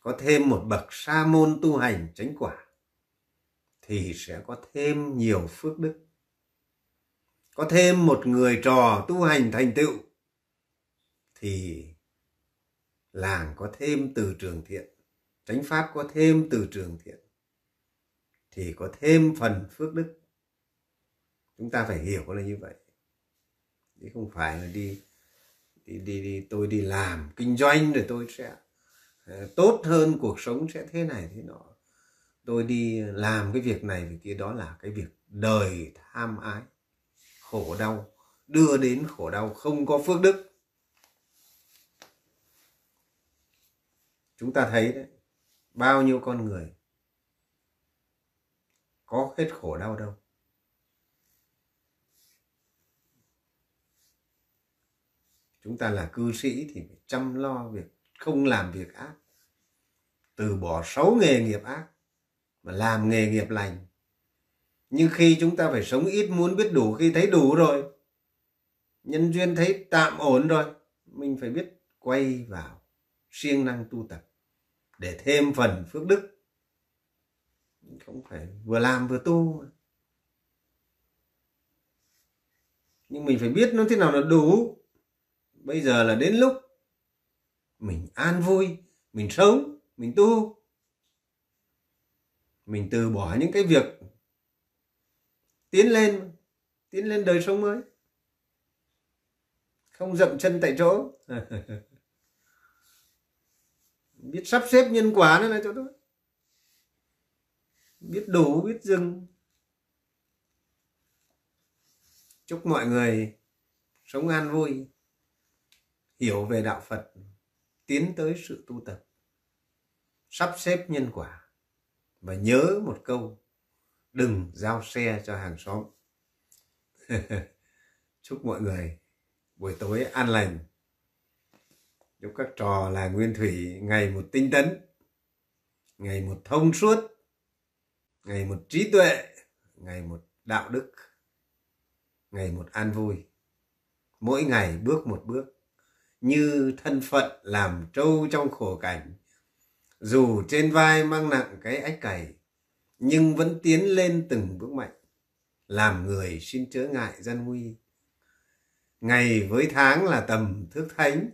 Có thêm một bậc sa môn tu hành tránh quả thì sẽ có thêm nhiều phước đức. Có thêm một người trò tu hành thành tựu thì làng có thêm từ trường thiện chánh pháp có thêm từ trường thiện thì có thêm phần phước đức. Chúng ta phải hiểu là như vậy. Chứ không phải là đi đi đi, đi tôi đi làm kinh doanh rồi tôi sẽ ờ, tốt hơn cuộc sống sẽ thế này thế nọ. Tôi đi làm cái việc này việc kia đó là cái việc đời tham ái khổ đau đưa đến khổ đau không có phước đức. Chúng ta thấy đấy, bao nhiêu con người có hết khổ đau đâu. Chúng ta là cư sĩ thì phải chăm lo việc, không làm việc ác. Từ bỏ sáu nghề nghiệp ác mà làm nghề nghiệp lành. Nhưng khi chúng ta phải sống ít muốn biết đủ, khi thấy đủ rồi, nhân duyên thấy tạm ổn rồi, mình phải biết quay vào siêng năng tu tập để thêm phần phước đức. Không phải vừa làm vừa tu. Nhưng mình phải biết nó thế nào là đủ. Bây giờ là đến lúc mình an vui, mình sống, mình tu. Mình từ bỏ những cái việc tiến lên tiến lên đời sống mới. Không dậm chân tại chỗ. biết sắp xếp nhân quả nữa này, cho tôi. Biết đủ, biết dừng chúc mọi người sống an vui, hiểu về đạo phật, tiến tới sự tu tập, sắp xếp nhân quả. Và nhớ một câu, đừng giao xe cho hàng xóm. Chúc mọi người buổi tối an lành chúc các trò là nguyên thủy, ngày một tinh tấn, ngày một thông suốt, ngày một trí tuệ, ngày một đạo đức, ngày một an vui. Mỗi ngày bước một bước, như thân phận làm trâu trong khổ cảnh. Dù trên vai mang nặng cái ách cày, nhưng vẫn tiến lên từng bước mạnh, làm người xin chớ ngại gian nguy. Ngày với tháng là tầm thước thánh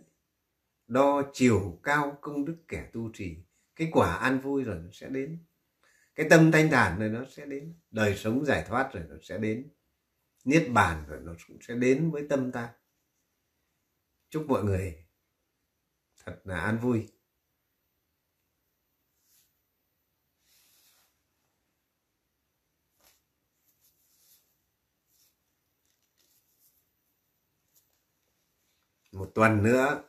đo chiều cao công đức kẻ tu trì, cái quả an vui rồi nó sẽ đến. Cái tâm thanh thản rồi nó sẽ đến. Đời sống giải thoát rồi nó sẽ đến. Niết bàn rồi nó cũng sẽ đến với tâm ta. Chúc mọi người thật là an vui. Một tuần nữa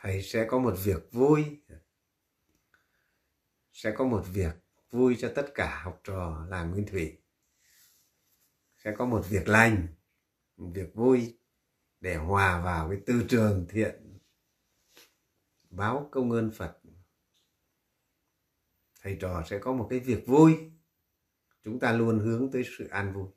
thầy sẽ có một việc vui. Sẽ có một việc vui cho tất cả học trò làng Nguyên Thủy. Sẽ có một việc lành, một việc vui để hòa vào cái tư trường thiện báo công ơn Phật. Thầy trò sẽ có một cái việc vui. Chúng ta luôn hướng tới sự an vui.